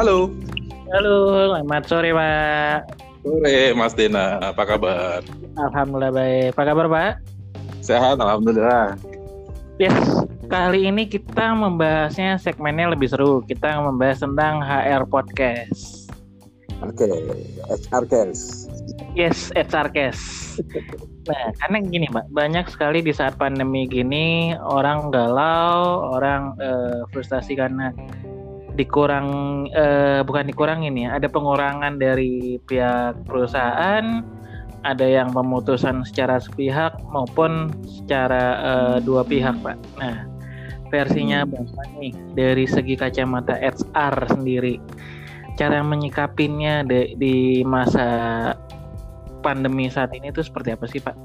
Halo. Halo, selamat sore Pak. Sore Mas Dena, apa kabar? Alhamdulillah baik. Apa kabar Pak? Sehat, Alhamdulillah. Yes, kali ini kita membahasnya segmennya lebih seru. Kita membahas tentang HR Podcast. Oke, okay. HR Cast. Yes, HR Cast. Nah, karena gini Pak, banyak sekali di saat pandemi gini orang galau, orang uh, frustasi karena dikurang uh, bukan dikurangin ya, ada pengurangan dari pihak perusahaan, ada yang pemutusan secara sepihak maupun secara uh, dua pihak Pak. Nah, versinya hmm. Bapak nih dari segi kacamata HR sendiri, cara menyikapinnya di, di masa pandemi saat ini itu seperti apa sih Pak?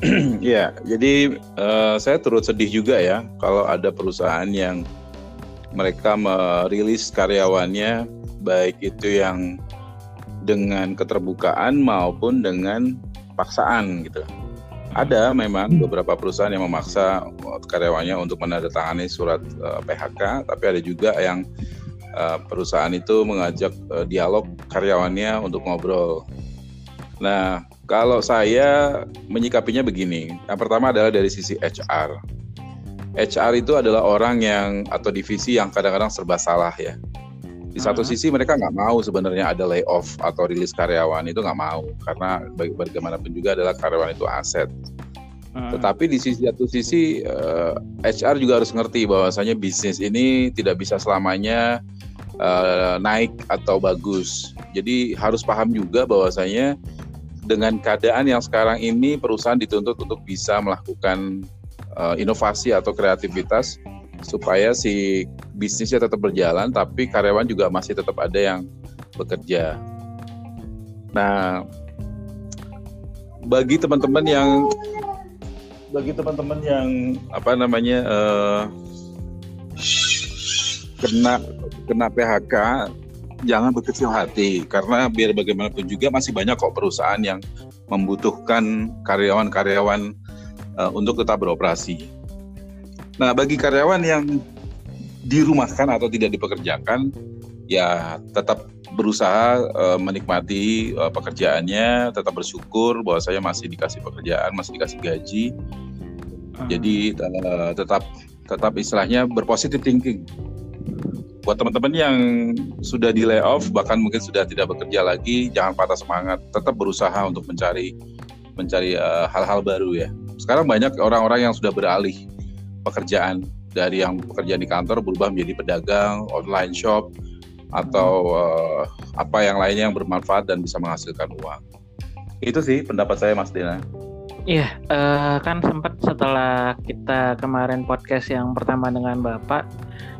ya, jadi uh, saya turut sedih juga ya kalau ada perusahaan yang mereka merilis karyawannya baik itu yang dengan keterbukaan maupun dengan paksaan gitu. Ada memang beberapa perusahaan yang memaksa karyawannya untuk menandatangani surat uh, eh, PHK, tapi ada juga yang uh, perusahaan itu mengajak uh, dialog karyawannya untuk ngobrol Nah, kalau saya menyikapinya begini. Yang pertama adalah dari sisi HR. HR itu adalah orang yang atau divisi yang kadang-kadang serba salah ya. Di satu uh-huh. sisi mereka nggak mau sebenarnya ada layoff atau rilis karyawan itu nggak mau karena bagaimanapun juga adalah karyawan itu aset. Uh-huh. Tetapi di sisi satu sisi uh, eh, HR juga harus ngerti bahwasanya bisnis ini tidak bisa selamanya uh, naik atau bagus. Jadi harus paham juga bahwasanya dengan keadaan yang sekarang ini perusahaan dituntut untuk bisa melakukan uh, inovasi atau kreativitas supaya si bisnisnya tetap berjalan tapi karyawan juga masih tetap ada yang bekerja. Nah, bagi teman-teman yang bagi teman-teman yang apa namanya uh, kena kena PHK jangan berkecil hati karena biar bagaimanapun juga masih banyak kok perusahaan yang membutuhkan karyawan-karyawan uh, untuk tetap beroperasi. Nah, bagi karyawan yang dirumahkan atau tidak dipekerjakan, ya tetap berusaha uh, menikmati uh, pekerjaannya, tetap bersyukur bahwa saya masih dikasih pekerjaan, masih dikasih gaji. Hmm. Jadi uh, tetap tetap istilahnya berpositif thinking buat teman-teman yang sudah di layoff bahkan mungkin sudah tidak bekerja lagi jangan patah semangat tetap berusaha untuk mencari mencari hal-hal uh, baru ya sekarang banyak orang-orang yang sudah beralih pekerjaan dari yang pekerjaan di kantor berubah menjadi pedagang online shop atau uh, apa yang lainnya yang bermanfaat dan bisa menghasilkan uang itu sih pendapat saya Mas Dina Iya, uh, kan sempat setelah kita kemarin podcast yang pertama dengan Bapak,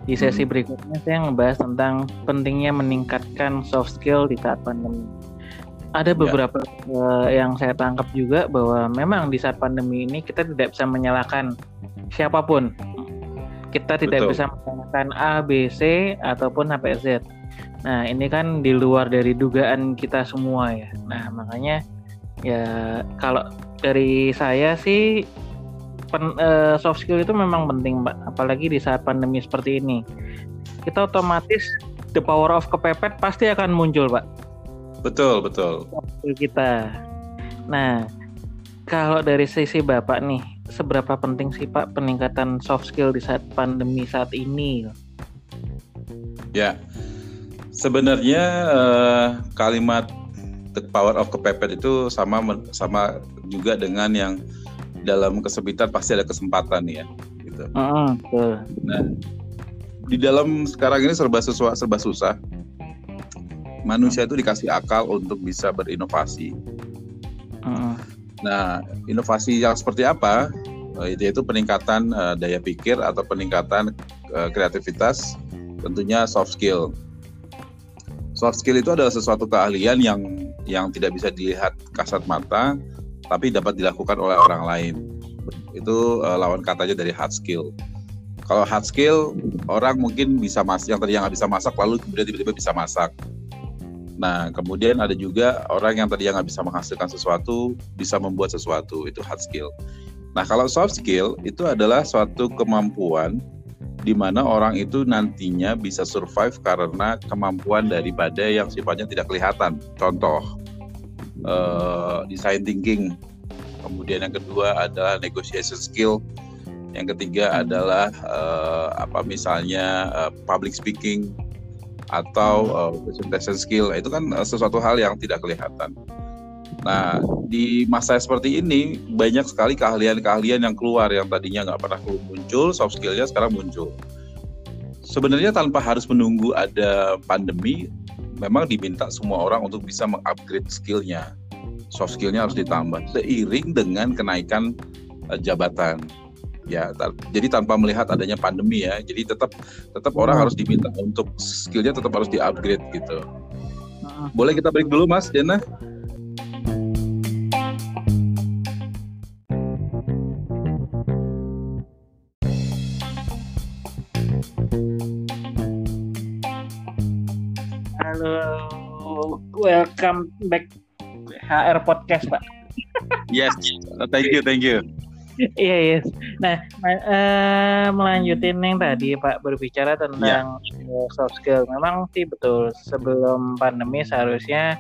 di sesi hmm. berikutnya saya ngebahas tentang pentingnya meningkatkan soft skill di saat pandemi. Ada ya. beberapa ya. uh, yang saya tangkap juga bahwa memang di saat pandemi ini kita tidak bisa menyalahkan siapa pun. Kita tidak Betul. bisa menyalahkan A, B, C ataupun HPZ. Nah, ini kan di luar dari dugaan kita semua ya. Nah, makanya ya kalau dari saya sih pen, uh, soft skill itu memang penting mbak apalagi di saat pandemi seperti ini kita otomatis the power of kepepet pasti akan muncul pak betul betul kita nah kalau dari sisi bapak nih seberapa penting sih pak peningkatan soft skill di saat pandemi saat ini ya sebenarnya uh, kalimat the power of kepepet itu sama sama juga dengan yang dalam kesempitan pasti ada kesempatan ya gitu. Uh, uh. Nah, di dalam sekarang ini serba sesuatu serba susah. Manusia itu dikasih akal untuk bisa berinovasi. Uh. Nah, inovasi yang seperti apa? Eh, itu peningkatan uh, daya pikir atau peningkatan uh, kreativitas, tentunya soft skill. Soft skill itu adalah sesuatu keahlian yang yang tidak bisa dilihat kasat mata, tapi dapat dilakukan oleh orang lain. Itu uh, lawan katanya dari hard skill. Kalau hard skill, orang mungkin bisa masak, yang tadi yang nggak bisa masak, lalu kemudian tiba-tiba bisa masak. Nah, kemudian ada juga orang yang tadi yang nggak bisa menghasilkan sesuatu, bisa membuat sesuatu, itu hard skill. Nah, kalau soft skill, itu adalah suatu kemampuan di mana orang itu nantinya bisa survive karena kemampuan daripada yang sifatnya tidak kelihatan. Contoh, uh, design thinking. Kemudian yang kedua adalah negotiation skill. Yang ketiga adalah uh, apa misalnya uh, public speaking atau uh, presentation skill. Itu kan uh, sesuatu hal yang tidak kelihatan. Nah, di masa seperti ini banyak sekali keahlian-keahlian yang keluar yang tadinya nggak pernah muncul, soft skillnya sekarang muncul. Sebenarnya tanpa harus menunggu ada pandemi, memang diminta semua orang untuk bisa mengupgrade skillnya. Soft skillnya harus ditambah seiring dengan kenaikan uh, jabatan. Ya, jadi tanpa melihat adanya pandemi ya, jadi tetap tetap orang harus diminta untuk skillnya tetap harus diupgrade gitu. Boleh kita break dulu, Mas Jana? welcome back HR podcast Pak. Yes, thank you, thank you. Iya, yes. Nah, uh, melanjutin yang tadi Pak berbicara tentang yeah. soft skill. Memang sih betul. Sebelum pandemi seharusnya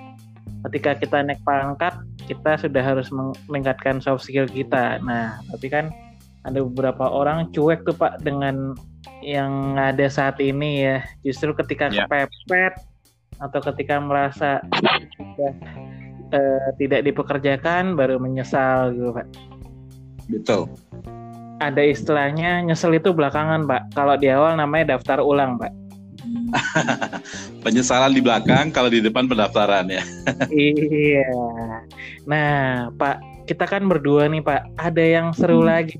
ketika kita naik pangkat kita sudah harus meningkatkan soft skill kita. Nah, tapi kan ada beberapa orang cuek tuh Pak dengan yang ada saat ini ya. Justru ketika yeah. kepepet atau ketika merasa sudah uh, tidak dipekerjakan baru menyesal gitu pak betul ada istilahnya nyesel itu belakangan pak kalau di awal namanya daftar ulang pak penyesalan di belakang kalau di depan pendaftaran ya iya nah pak kita kan berdua nih pak ada yang seru hmm. lagi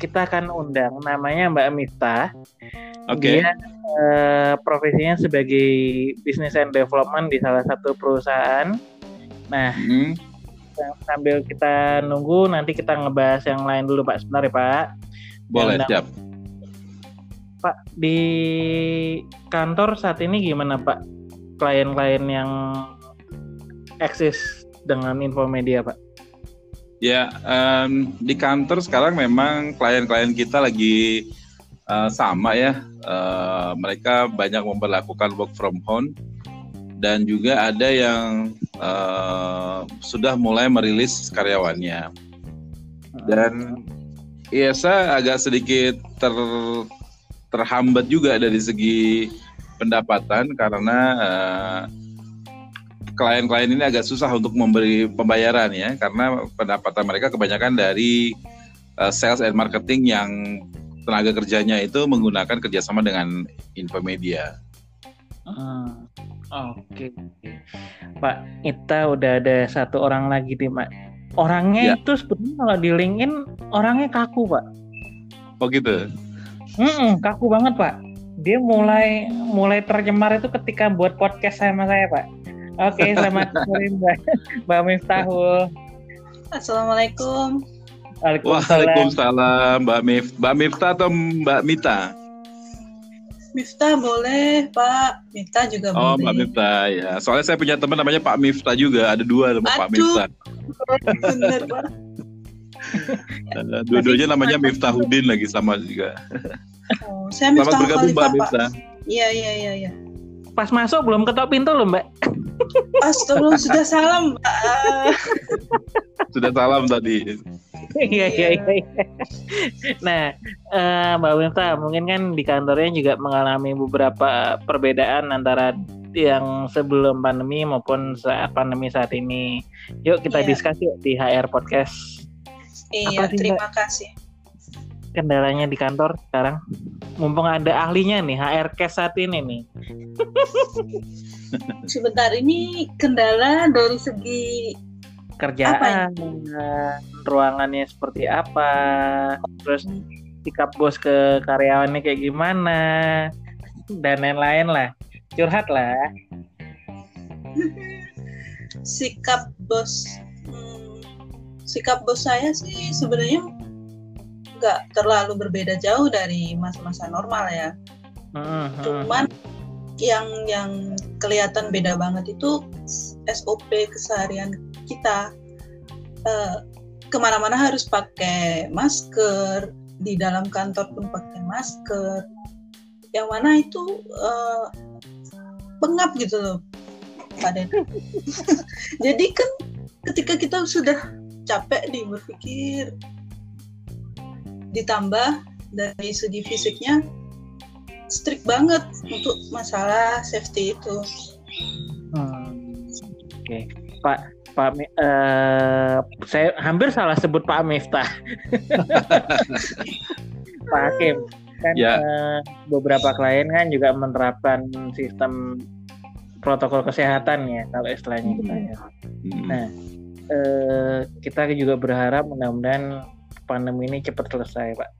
kita akan undang namanya Mbak Miftah Oke. Okay. Dia uh, profesinya sebagai business and development di salah satu perusahaan. Nah, hmm. Sambil kita nunggu nanti kita ngebahas yang lain dulu Pak sebentar ya Pak. Boleh, siap. Pak, di kantor saat ini gimana Pak? Klien-klien yang eksis dengan Infomedia Pak? Ya, um, di kantor sekarang memang klien-klien kita lagi uh, sama ya. Uh, mereka banyak memperlakukan work from home dan juga ada yang uh, sudah mulai merilis karyawannya. Dan ya saya agak sedikit ter terhambat juga dari segi pendapatan karena uh, klien-klien ini agak susah untuk memberi pembayaran ya karena pendapatan mereka kebanyakan dari uh, sales and marketing yang tenaga kerjanya itu menggunakan kerjasama dengan Infomedia. Hmm, Oke. Pak Ita udah ada satu orang lagi nih, Pak. Orangnya ya. itu sebenarnya kalau di LinkedIn orangnya kaku, Pak. Oh gitu. Hmm, kaku banget, Pak. Dia mulai mulai tercemar itu ketika buat podcast sama saya, Pak. Oke, okay, selamat sore Mbak, Mbak Miftahul. Assalamualaikum. Waalaikumsalam. Mbak Mif, Mbak Miftah atau Mbak Mita? Miftah boleh, Pak. Mita juga oh, boleh. Oh, Mbak Miftah ya. Soalnya saya punya teman namanya Pak Miftah juga. Ada dua nama Pak Miftah. Bener, Pak. Dua-duanya namanya Hudin lagi sama juga. Oh, saya Miftah Selamat bergabung Mbak Miftah. Iya, iya, iya, iya. Pas masuk belum ketok pintu loh, Mbak. Astagfirullah, sudah salam, Mbak. sudah salam tadi. Iya iya iya. Nah, uh, Mbak Winta mungkin kan di kantornya juga mengalami beberapa perbedaan antara yang sebelum pandemi maupun saat pandemi saat ini. Yuk kita yeah. diskus yuk di HR podcast. Iya, Apa sih, terima Mbak? kasih. Kendalanya di kantor sekarang, mumpung ada ahlinya nih HR case saat ini nih. Sebentar ini kendala dari segi kerjaan, ruangannya seperti apa, terus sikap bos ke karyawannya kayak gimana, dan lain-lain lah. Curhat lah. sikap bos, hmm, sikap bos saya sih sebenarnya nggak terlalu berbeda jauh dari masa-masa normal ya. Hmm, hmm. Cuman yang yang kelihatan beda banget itu SOP keseharian kita. Uh, ke mana-mana harus pakai masker di dalam kantor pun pakai masker. Yang mana itu uh, pengap gitu loh Pak jadi kan ketika kita sudah capek nih berpikir ditambah dari segi fisiknya strict banget untuk masalah safety itu. Hmm. Oke, okay. Pak Pak uh, saya hampir salah sebut Pak Miftah. Pak Hakim kan ya. uh, beberapa klien kan juga menerapkan sistem protokol kesehatan ya kalau istilahnya kita ya. Hmm. Nah, uh, kita juga berharap mudah-mudahan pandemi ini cepat selesai, Pak.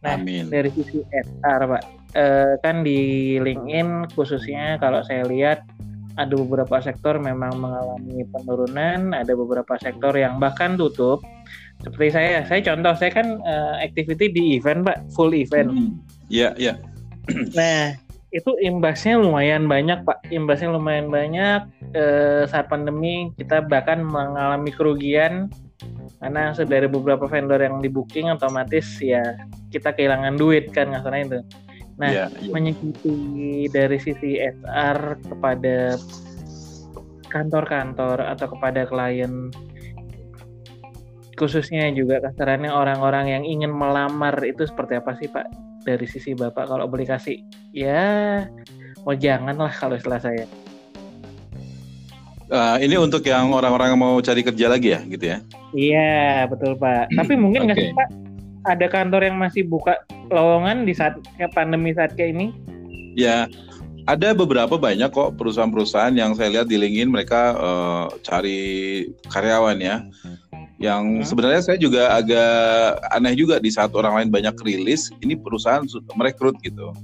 Nah, Amin. dari sisi HR, Pak, uh, kan di LinkedIn khususnya kalau saya lihat ada beberapa sektor memang mengalami penurunan, ada beberapa sektor yang bahkan tutup. Seperti saya, saya contoh, saya kan uh, activity di event, Pak, full event. Iya, hmm. yeah, iya. Yeah. nah, itu imbasnya lumayan banyak, Pak. Imbasnya lumayan banyak. Uh, saat pandemi kita bahkan mengalami kerugian karena dari beberapa vendor yang di booking otomatis ya kita kehilangan duit kan nggak itu. Nah, yeah, yeah. mengikuti dari sisi HR kepada kantor-kantor atau kepada klien khususnya juga kasarannya orang-orang yang ingin melamar itu seperti apa sih Pak? Dari sisi Bapak kalau boleh kasih ya oh janganlah kalau istilah saya. Uh, ini untuk yang orang-orang mau cari kerja lagi ya gitu ya? Iya betul Pak. Tapi mungkin nggak okay. sih Pak? Ada kantor yang masih buka lowongan di saat pandemi saat kayak ini? Ya, ada beberapa banyak kok perusahaan-perusahaan yang saya lihat di LinkedIn mereka uh, cari karyawan ya. Yang hmm. sebenarnya saya juga agak aneh juga di saat orang lain banyak rilis, ini perusahaan merekrut gitu.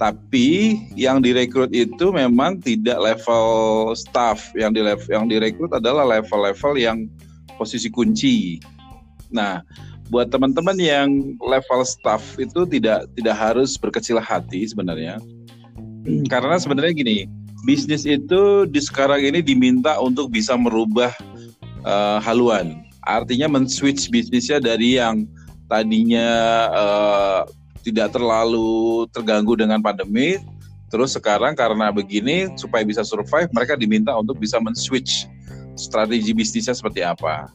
Tapi yang direkrut itu memang tidak level staff, yang di yang direkrut adalah level-level yang posisi kunci. Nah, buat teman-teman yang level staff itu tidak tidak harus berkecil hati sebenarnya. Karena sebenarnya gini, bisnis itu di sekarang ini diminta untuk bisa merubah uh, haluan. Artinya men-switch bisnisnya dari yang tadinya uh, tidak terlalu terganggu dengan pandemi, terus sekarang karena begini supaya bisa survive, mereka diminta untuk bisa men-switch strategi bisnisnya seperti apa.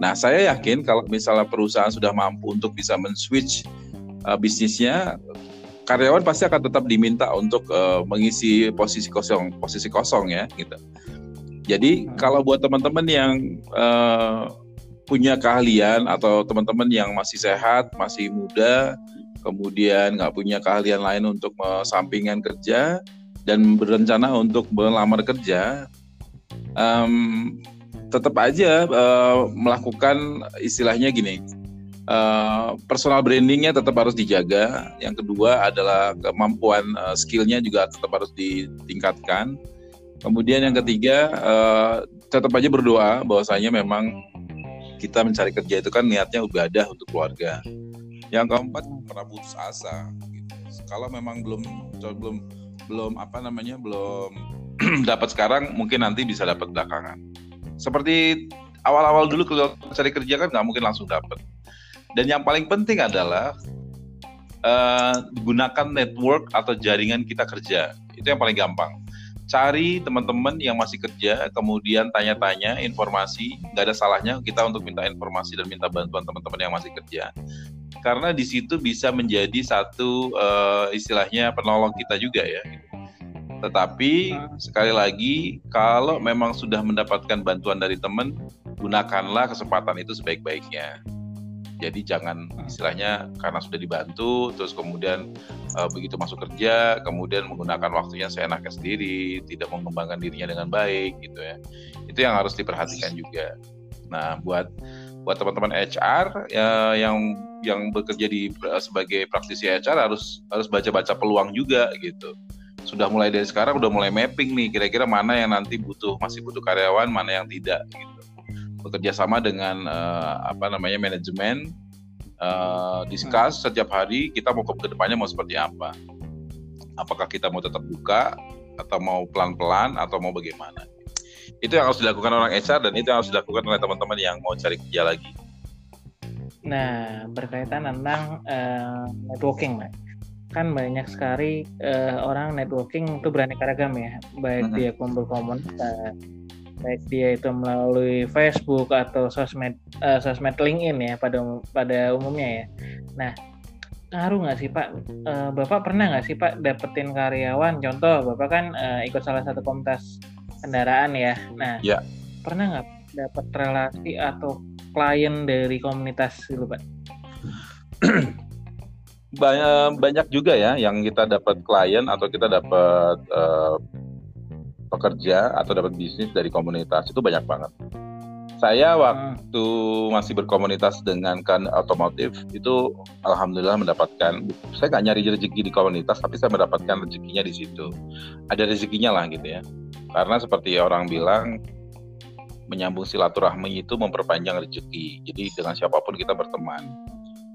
Nah, saya yakin kalau misalnya perusahaan sudah mampu untuk bisa men-switch uh, bisnisnya, karyawan pasti akan tetap diminta untuk uh, mengisi posisi kosong, posisi kosong ya, gitu. Jadi hmm. kalau buat teman-teman yang uh, punya keahlian atau teman-teman yang masih sehat, masih muda, kemudian nggak punya keahlian lain untuk sampingan kerja dan berencana untuk melamar kerja, um, tetap aja uh, melakukan istilahnya gini uh, personal brandingnya tetap harus dijaga. Yang kedua adalah kemampuan uh, skillnya juga tetap harus ditingkatkan. Kemudian yang ketiga uh, tetap aja berdoa bahwasanya memang kita mencari kerja itu kan niatnya ibadah untuk keluarga. Yang keempat pernah putus asa gitu. kalau memang belum belum belum apa namanya belum dapat sekarang mungkin nanti bisa dapat belakangan seperti awal-awal dulu kalau cari kerja kan nggak mungkin langsung dapat. Dan yang paling penting adalah uh, gunakan network atau jaringan kita kerja. Itu yang paling gampang. Cari teman-teman yang masih kerja, kemudian tanya-tanya informasi. Nggak ada salahnya kita untuk minta informasi dan minta bantuan teman-teman yang masih kerja. Karena di situ bisa menjadi satu uh, istilahnya penolong kita juga ya. Tetapi sekali lagi kalau memang sudah mendapatkan bantuan dari teman, gunakanlah kesempatan itu sebaik-baiknya. Jadi jangan istilahnya karena sudah dibantu terus kemudian uh, begitu masuk kerja kemudian menggunakan waktunya seenaknya sendiri, tidak mengembangkan dirinya dengan baik gitu ya. Itu yang harus diperhatikan juga. Nah, buat buat teman-teman HR ya, yang yang bekerja di sebagai praktisi HR harus harus baca-baca peluang juga gitu sudah mulai dari sekarang udah mulai mapping nih kira-kira mana yang nanti butuh masih butuh karyawan mana yang tidak gitu. Bekerja sama dengan uh, apa namanya manajemen uh, discuss setiap hari kita mau ke depannya mau seperti apa. Apakah kita mau tetap buka atau mau pelan-pelan atau mau bagaimana? Itu yang harus dilakukan orang HR dan itu yang harus dilakukan oleh teman-teman yang mau cari kerja lagi. Nah, berkaitan tentang uh, networking, Mbak. Kan banyak sekali uh, orang networking itu berani ragam ya, baik uh-huh. dia kumpul komunitas, baik dia itu melalui Facebook atau sosmed uh, sosmed LinkedIn ya pada pada umumnya ya. Nah, ngaruh nggak sih Pak? Uh, Bapak pernah nggak sih Pak dapetin karyawan? Contoh, Bapak kan uh, ikut salah satu komunitas kendaraan ya. Nah, ya. pernah nggak dapat relasi atau klien dari komunitas itu Pak? banyak banyak juga ya yang kita dapat klien atau kita dapat uh, pekerja atau dapat bisnis dari komunitas itu banyak banget. Saya hmm. waktu masih berkomunitas dengan kan otomotif itu alhamdulillah mendapatkan saya nggak nyari rezeki di komunitas tapi saya mendapatkan rezekinya di situ. Ada rezekinya lah gitu ya. Karena seperti orang bilang menyambung silaturahmi itu memperpanjang rezeki. Jadi dengan siapa pun kita berteman.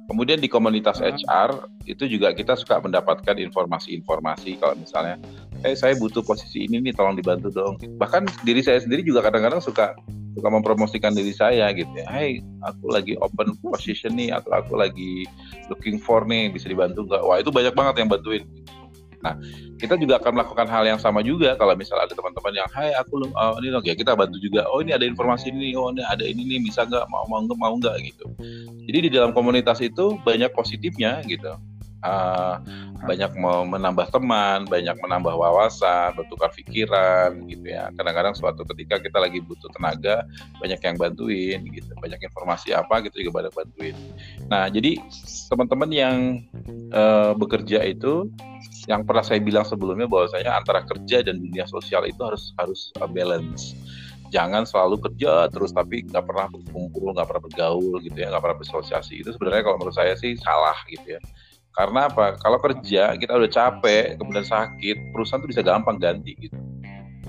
Kemudian di komunitas HR hmm. itu juga kita suka mendapatkan informasi-informasi kalau misalnya, eh saya butuh posisi ini nih, tolong dibantu dong. Bahkan diri saya sendiri juga kadang-kadang suka suka mempromosikan diri saya gitu ya. Hai, aku lagi open position nih atau aku lagi looking for nih bisa dibantu nggak? Wah itu banyak banget yang bantuin. Nah, kita juga akan melakukan hal yang sama juga kalau misal ada teman-teman yang, hai aku oh, ini ya kita bantu juga. Oh ini ada informasi ini, oh ini ada ini nih bisa nggak mau mau nggak mau nggak gitu. Jadi di dalam komunitas itu banyak positifnya gitu uh, banyak mau menambah teman, banyak menambah wawasan, bertukar pikiran gitu ya. Kadang-kadang suatu ketika kita lagi butuh tenaga, banyak yang bantuin gitu, banyak informasi apa gitu juga banyak bantuin. Nah, jadi teman-teman yang uh, bekerja itu yang pernah saya bilang sebelumnya bahwasanya antara kerja dan dunia sosial itu harus harus uh, balance jangan selalu kerja terus tapi nggak pernah berkumpul nggak pernah bergaul gitu ya nggak pernah bersosialisasi itu sebenarnya kalau menurut saya sih salah gitu ya karena apa? Kalau kerja kita udah capek, kemudian sakit, perusahaan tuh bisa gampang ganti gitu.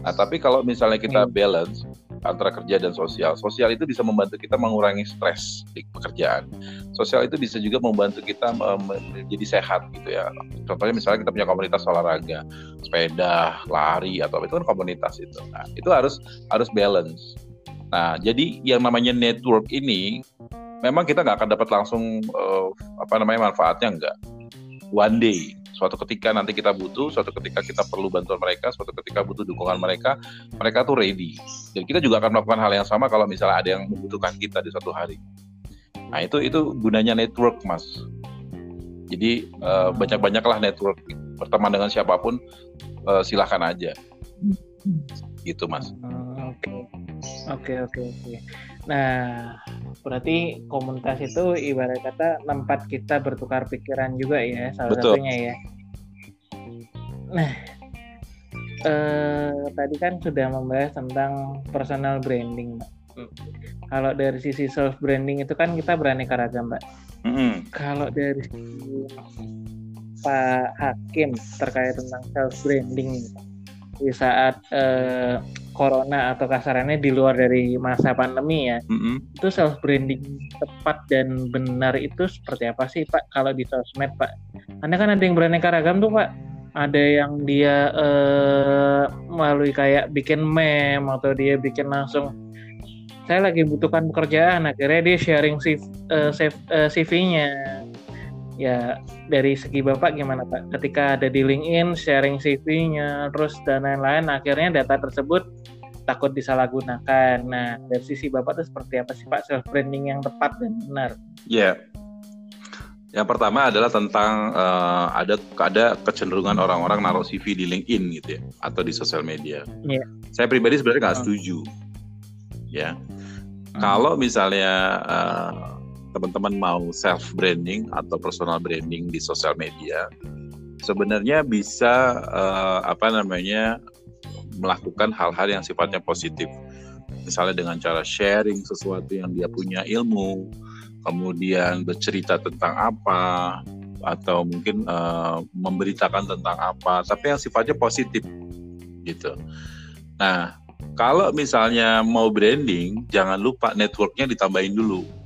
Nah, tapi kalau misalnya kita hmm. balance antara kerja dan sosial, sosial itu bisa membantu kita mengurangi stres di pekerjaan. Sosial itu bisa juga membantu kita menjadi sehat gitu ya. Contohnya misalnya kita punya komunitas olahraga, sepeda, lari atau itu kan komunitas itu. Nah, itu harus harus balance. Nah, jadi yang namanya network ini memang kita nggak akan dapat langsung uh, apa namanya manfaatnya enggak one day suatu ketika nanti kita butuh, suatu ketika kita perlu bantuan mereka, suatu ketika butuh dukungan mereka, mereka tuh ready. Dan kita juga akan melakukan hal yang sama kalau misalnya ada yang membutuhkan kita di suatu hari. Nah itu itu gunanya network mas. Jadi uh, banyak-banyaklah network. Berteman dengan siapa pun uh, silahkan aja. Gitu mas. Oke oke oke oke. Nah berarti komunitas itu ibarat kata tempat kita bertukar pikiran juga ya salah Betul. satunya ya nah eh, tadi kan sudah membahas tentang personal branding mbak hmm. kalau dari sisi self branding itu kan kita berani ragam mbak mm-hmm. kalau dari Pak Hakim terkait tentang self branding di saat eh, corona atau kasarannya di luar dari masa pandemi ya, mm-hmm. itu self branding tepat dan benar itu seperti apa sih Pak kalau di sosmed Pak? Anda kan ada yang beraneka ragam tuh Pak. Ada yang dia uh, melalui kayak bikin meme atau dia bikin langsung saya lagi butuhkan pekerjaan akhirnya dia sharing CV, uh, uh, CV-nya ya dari segi bapak gimana pak ketika ada di LinkedIn sharing CV-nya terus dan lain-lain akhirnya data tersebut takut disalahgunakan nah dari sisi bapak itu seperti apa sih pak self branding yang tepat dan benar ya yeah. yang pertama adalah tentang uh, ada ada kecenderungan orang-orang naruh CV di LinkedIn gitu ya atau di sosial media. Yeah. Saya pribadi sebenarnya nggak oh. setuju. Ya, hmm. kalau misalnya uh, teman-teman mau self branding atau personal branding di sosial media, sebenarnya bisa uh, apa namanya melakukan hal-hal yang sifatnya positif. Misalnya dengan cara sharing sesuatu yang dia punya ilmu, kemudian bercerita tentang apa, atau mungkin uh, memberitakan tentang apa, tapi yang sifatnya positif gitu. Nah, kalau misalnya mau branding, jangan lupa networknya ditambahin dulu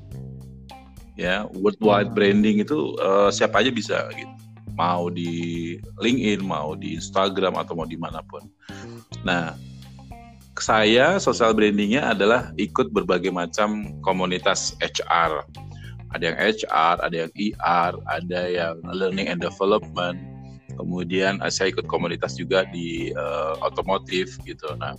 ya worldwide hmm. branding itu uh, siapa aja bisa gitu mau di LinkedIn mau di Instagram atau mau di mana pun nah saya social brandingnya adalah ikut berbagai macam komunitas HR Ada yang HR, ada yang ER, ada yang learning and development. Kemudian uh, saya ikut komunitas juga di uh, otomotif gitu. Nah,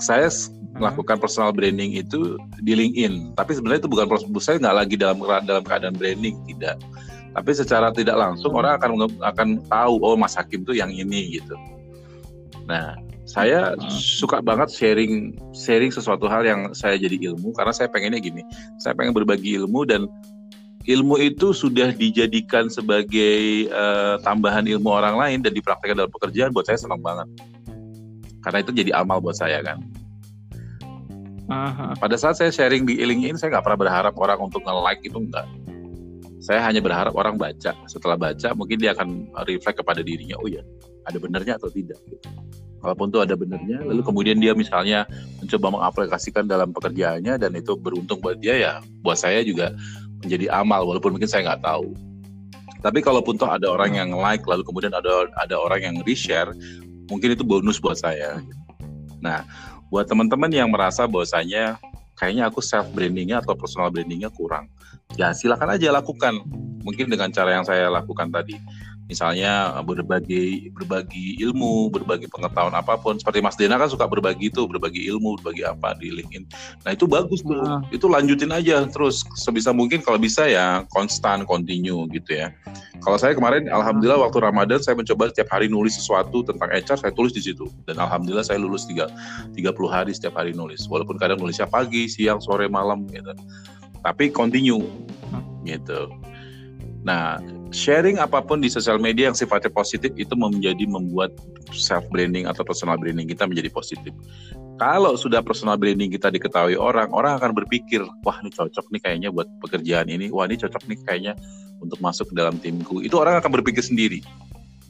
saya melakukan personal branding itu di LinkedIn. Tapi sebenarnya itu bukan proses saya nggak lagi dalam dalam keadaan branding tidak. Tapi secara tidak langsung orang akan akan tahu oh Mas Hakim tuh yang ini gitu. Nah, saya suka banget sharing sharing sesuatu hal yang saya jadi ilmu karena saya pengennya gini. Saya pengen berbagi ilmu dan ilmu itu sudah dijadikan sebagai uh, tambahan ilmu orang lain dan dipraktekkan dalam pekerjaan buat saya senang banget. Karena itu jadi amal buat saya kan. Uh-huh. Pada saat saya sharing di LinkedIn, saya nggak pernah berharap orang untuk nge-like itu enggak. Saya hanya berharap orang baca. Setelah baca, mungkin dia akan reflect kepada dirinya. Oh ya, ada benernya atau tidak. Gitu walaupun itu ada benernya lalu kemudian dia misalnya mencoba mengaplikasikan dalam pekerjaannya dan itu beruntung buat dia ya buat saya juga menjadi amal walaupun mungkin saya nggak tahu tapi kalaupun toh ada orang yang like lalu kemudian ada ada orang yang reshare mungkin itu bonus buat saya nah buat teman-teman yang merasa bahwasanya kayaknya aku self brandingnya atau personal brandingnya kurang ya silakan aja lakukan. Mungkin dengan cara yang saya lakukan tadi misalnya eh, berbagi berbagi ilmu, berbagi pengetahuan apa pun. Seperti Mas Dena kan suka berbagi itu, berbagi ilmu, berbagi apa di LinkedIn. Nah itu bagus tuh, nah. itu lanjutin aja terus sebisa mungkin kalau bisa ya konstan, continue gitu ya. Kalau saya kemarin, alhamdulillah waktu Ramadan saya mencoba setiap hari nulis sesuatu tentang HR, saya tulis di situ dan alhamdulillah saya lulus tiga 30 hari setiap hari nulis. Walaupun kadang nulisnya pagi, siang, sore, malam gitu. Tapi continue gitu. Nah, sharing apa pun di sosial media yang sifatnya positif itu menjadi membuat self branding atau personal branding kita menjadi positif. Kalau sudah personal branding kita diketahui orang, orang akan berpikir, wah ini cocok nih kayaknya buat pekerjaan ini, wah ini cocok nih kayaknya untuk masuk ke dalam timku. Itu orang akan berpikir sendiri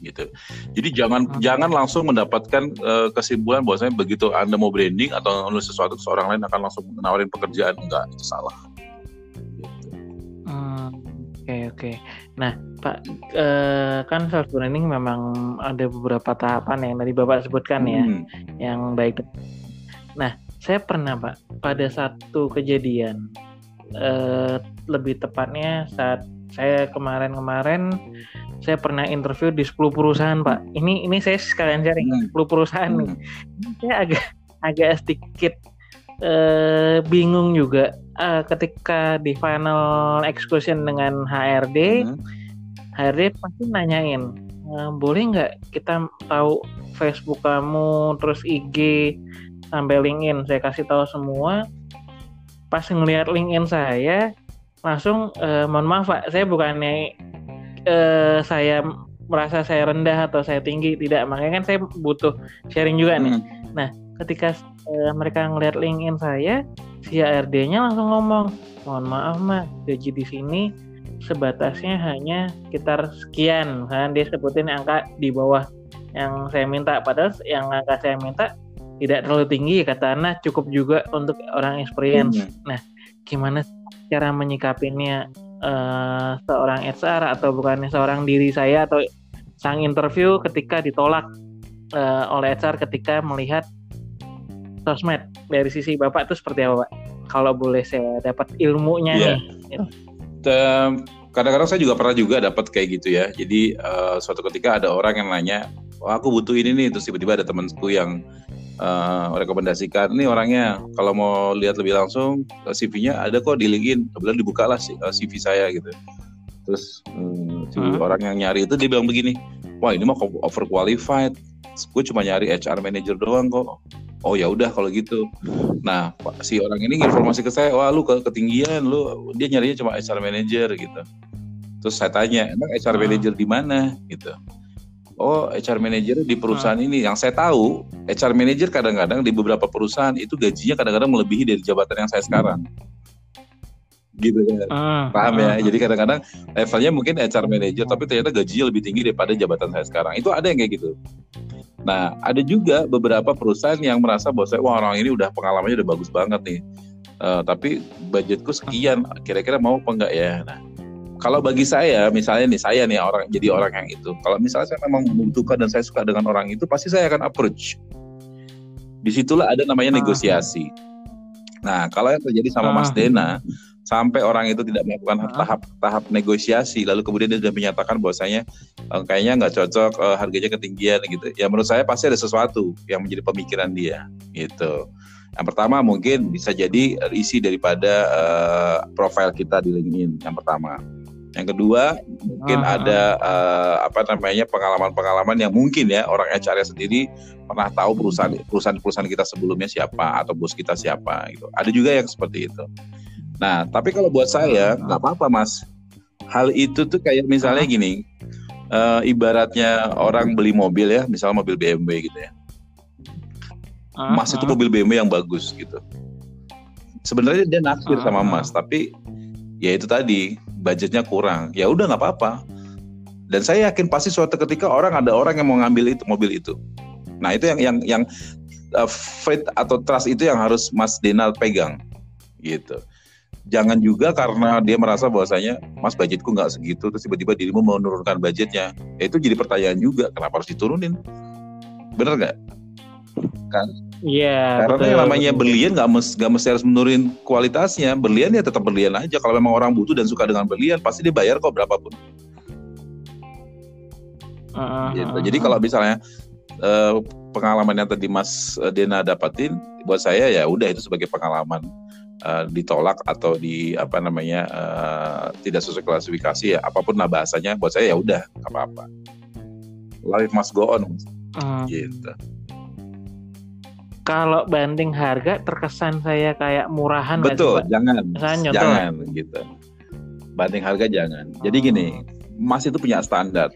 gitu. Jadi jangan hmm. jangan langsung mendapatkan uh, kesimpulan bahwasanya begitu Anda mau branding atau nulis sesuatu seorang lain akan langsung menawarin pekerjaan enggak, itu salah. Oke oke. Nah Pak eh, kan self branding memang ada beberapa tahapan yang tadi Bapak sebutkan ya, hmm. yang baik. Nah saya pernah Pak pada satu kejadian eh, lebih tepatnya saat saya kemarin-kemarin saya pernah interview di 10 perusahaan Pak. Ini ini saya sekalian cari hmm. 10 perusahaan hmm. nih. Saya agak agak sedikit eh, bingung juga uh, ketika di final excursion dengan HRD, hmm. HRD pasti nanyain, uh, boleh nggak kita tahu Facebook kamu, terus IG, sampai LinkedIn. Saya kasih tahu semua. Pas ngelihat LinkedIn saya, langsung, uh, mohon maaf Pak, saya bukannya uh, saya merasa saya rendah atau saya tinggi, tidak. Makanya kan saya butuh sharing juga nih. Hmm. Nah, ketika uh, mereka ngelihat LinkedIn saya, si HRD-nya langsung ngomong, mohon maaf mah gaji di sini sebatasnya hanya sekitar sekian, kan dia sebutin angka di bawah yang saya minta, padahal yang angka saya minta tidak terlalu tinggi kata Ana cukup juga untuk orang experience. Hmm. Nah, gimana cara menyikapinya uh, seorang HR atau bukannya seorang diri saya atau sang interview ketika ditolak uh, oleh HR ketika melihat sosmed dari sisi bapak itu seperti apa pak? Kalau boleh saya dapat ilmunya yeah. nih. Kadang-kadang saya juga pernah juga dapat kayak gitu ya. Jadi uh, suatu ketika ada orang yang nanya, oh, aku butuh ini nih, terus tiba-tiba ada temanku yang uh, rekomendasikan ini orangnya kalau mau lihat lebih langsung CV-nya ada kok di LinkedIn kemudian dibuka lah CV saya gitu terus hmm, si hmm. orang yang nyari itu dia bilang begini wah ini mah overqualified gue cuma nyari HR manager doang kok. Oh ya udah kalau gitu. Nah si orang ini informasi ke saya wah lu ketinggian lu dia nyarinya cuma HR manager gitu. Terus saya tanya emang HR manager di mana? Gitu. Oh HR manager di perusahaan ini. Yang saya tahu HR manager kadang-kadang di beberapa perusahaan itu gajinya kadang-kadang melebihi dari jabatan yang saya sekarang. Gitu kan? Uh, paham ya? Uh, jadi kadang-kadang levelnya mungkin HR manager tapi ternyata gajinya lebih tinggi daripada jabatan saya sekarang. Itu ada yang kayak gitu Nah, ada juga beberapa perusahaan yang merasa bahwa saya, wah orang ini udah pengalamannya udah bagus banget nih. Uh, tapi budgetku sekian, kira-kira mau apa enggak ya? Nah, kalau bagi saya, misalnya nih saya nih orang jadi orang yang itu, kalau misalnya saya memang membutuhkan dan saya suka dengan orang itu, pasti saya akan approach. Di situlah ada namanya ah. negosiasi. Nah, kalau yang terjadi sama Mas ah. Dena, sampai orang itu tidak melakukan tahap-tahap ah. negosiasi, lalu kemudian dia sudah menyatakan bahwasanya uh, kayaknya nggak cocok, uh, harganya ketinggian gitu. Ya menurut saya pasti ada sesuatu yang menjadi pemikiran dia, gitu. Yang pertama mungkin bisa jadi isi daripada uh, profil kita di LinkedIn. Yang pertama. Yang kedua mungkin uh, ada uh, apa namanya pengalaman-pengalaman yang mungkin ya orang HR sendiri pernah tahu perusahaan perusahaan-perusahaan kita sebelumnya siapa atau bos kita siapa gitu. Ada juga yang seperti itu. Nah, tapi kalau buat saya nggak apa-apa mas. Hal itu tuh kayak misalnya gini, uh, ibaratnya orang beli mobil ya, misalnya mobil BMW gitu ya. Mas itu mobil BMW yang bagus gitu. Sebenarnya dia naksir sama Mas, tapi ya itu tadi budgetnya kurang. Ya udah nggak apa-apa. Dan saya yakin pasti suatu ketika orang ada orang yang mau ngambil itu mobil itu. Nah itu yang yang yang uh, faith atau trust itu yang harus Mas Denal pegang gitu. Jangan juga karena dia merasa bahwasanya Mas budgetku nggak segitu terus tiba-tiba dirimu menurunkan budgetnya. Ya itu jadi pertanyaan juga kenapa harus diturunin? Bener nggak kan Iya. Karena betul. yang namanya berlian nggak mes, gak mesti harus menurunin kualitasnya. Berlian ya tetap berlian aja. Kalau memang orang butuh dan suka dengan berlian, pasti dia bayar kok berapapun. Uh, gitu. Jadi kalau misalnya uh, pengalaman yang tadi Mas eh, Dena dapatin, buat saya ya udah itu sebagai pengalaman uh, ditolak atau di apa namanya uh, tidak sesuai klasifikasi ya apa pun lah bahasanya buat saya ya udah apa-apa. Life must go on. Uh. Gitu kalau banding harga terkesan saya kayak murahan betul sih, jangan. Misalnya, jangan gitu. Banding harga jangan. Jadi gini emas itu punya standar.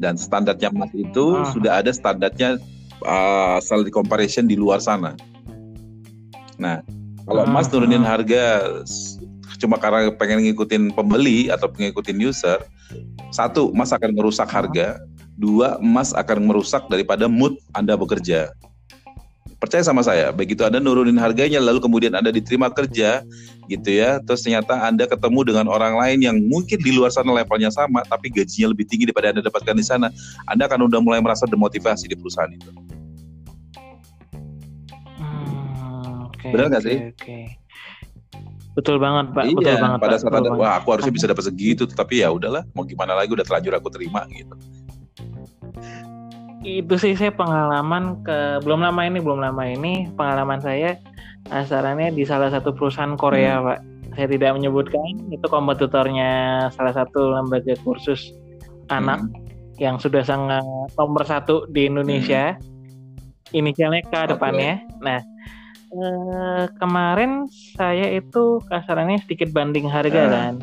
Dan standarnya emas itu ah. sudah ada standarnya uh, di comparison di luar sana. Nah kalau emas ah. turunin harga cuma karena pengen ngikutin pembeli atau ngikutin user satu emas akan merusak harga. Dua emas akan merusak daripada mood anda bekerja percaya sama saya begitu anda nurunin harganya lalu kemudian anda diterima kerja gitu ya terus ternyata anda ketemu dengan orang lain yang mungkin di luar sana levelnya sama tapi gajinya lebih tinggi daripada anda dapatkan di sana anda akan udah mulai merasa demotivasi di perusahaan itu. Hmm, okay, benar nggak okay, sih? okay. betul banget pak iya, betul banget pada saat ada wah aku harusnya bisa dapat segitu tapi ya udahlah mau gimana lagi udah terlanjur aku terima gitu itu sih saya pengalaman ke belum lama ini belum lama ini pengalaman saya asalnya di salah satu perusahaan Korea hmm. pak saya tidak menyebutkan itu kompetitornya salah satu lembaga kursus anak hmm. yang sudah sangat nomor satu di Indonesia hmm. inisialnya K depannya nah eh, kemarin saya itu kasarannya sedikit banding harga hmm. kan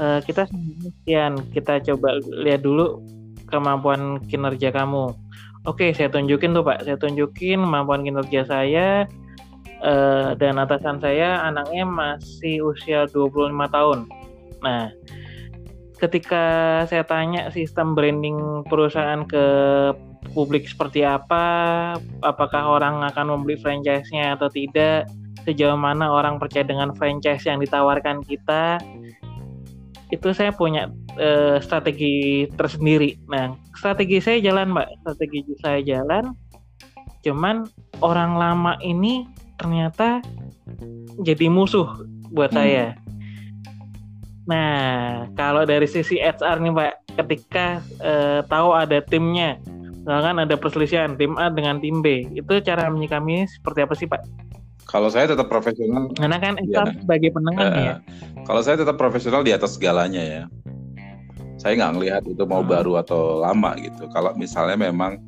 eh, kita sekian kita coba lihat dulu kemampuan kinerja kamu Oke, saya tunjukin tuh Pak. Saya tunjukin kemampuan kinerja saya uh, dan atasan saya anaknya masih usia 25 tahun. Nah, ketika saya tanya sistem branding perusahaan ke publik seperti apa, apakah orang akan membeli franchise-nya atau tidak, sejauh mana orang percaya dengan franchise yang ditawarkan kita, itu saya punya uh, strategi tersendiri. Nah, strategi saya jalan, Mbak. Strategi saya jalan. Cuman orang lama ini ternyata jadi musuh buat hmm. saya. Nah, kalau dari sisi HR nih, Mbak, ketika uh, tahu ada timnya, misalkan ada perselisihan tim A dengan tim B, itu cara menyikapinya seperti apa sih, Pak? Kalau saya tetap profesional. Karena kan ya, sebagai penengah uh, ya. Kalau saya tetap profesional di atas segalanya ya. Saya nggak ngelihat itu mau hmm. baru atau lama gitu. Kalau misalnya memang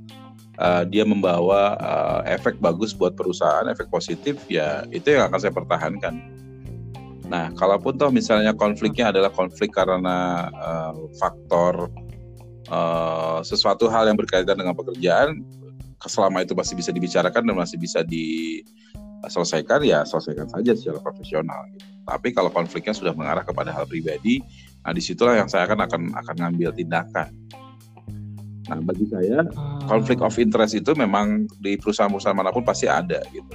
uh, dia membawa uh, efek bagus buat perusahaan, efek positif, ya itu yang akan saya pertahankan. Nah, kalaupun toh misalnya konfliknya adalah konflik karena uh, faktor uh, sesuatu hal yang berkaitan dengan pekerjaan, selama itu masih bisa dibicarakan dan masih bisa di selesaikan ya selesaikan saja secara profesional. Gitu. Tapi kalau konfliknya sudah mengarah kepada hal pribadi, nah di situlah yang saya akan akan akan ngambil tindakan. Nah bagi saya konflik of interest itu memang di perusahaan-perusahaan mana pun pasti ada gitu.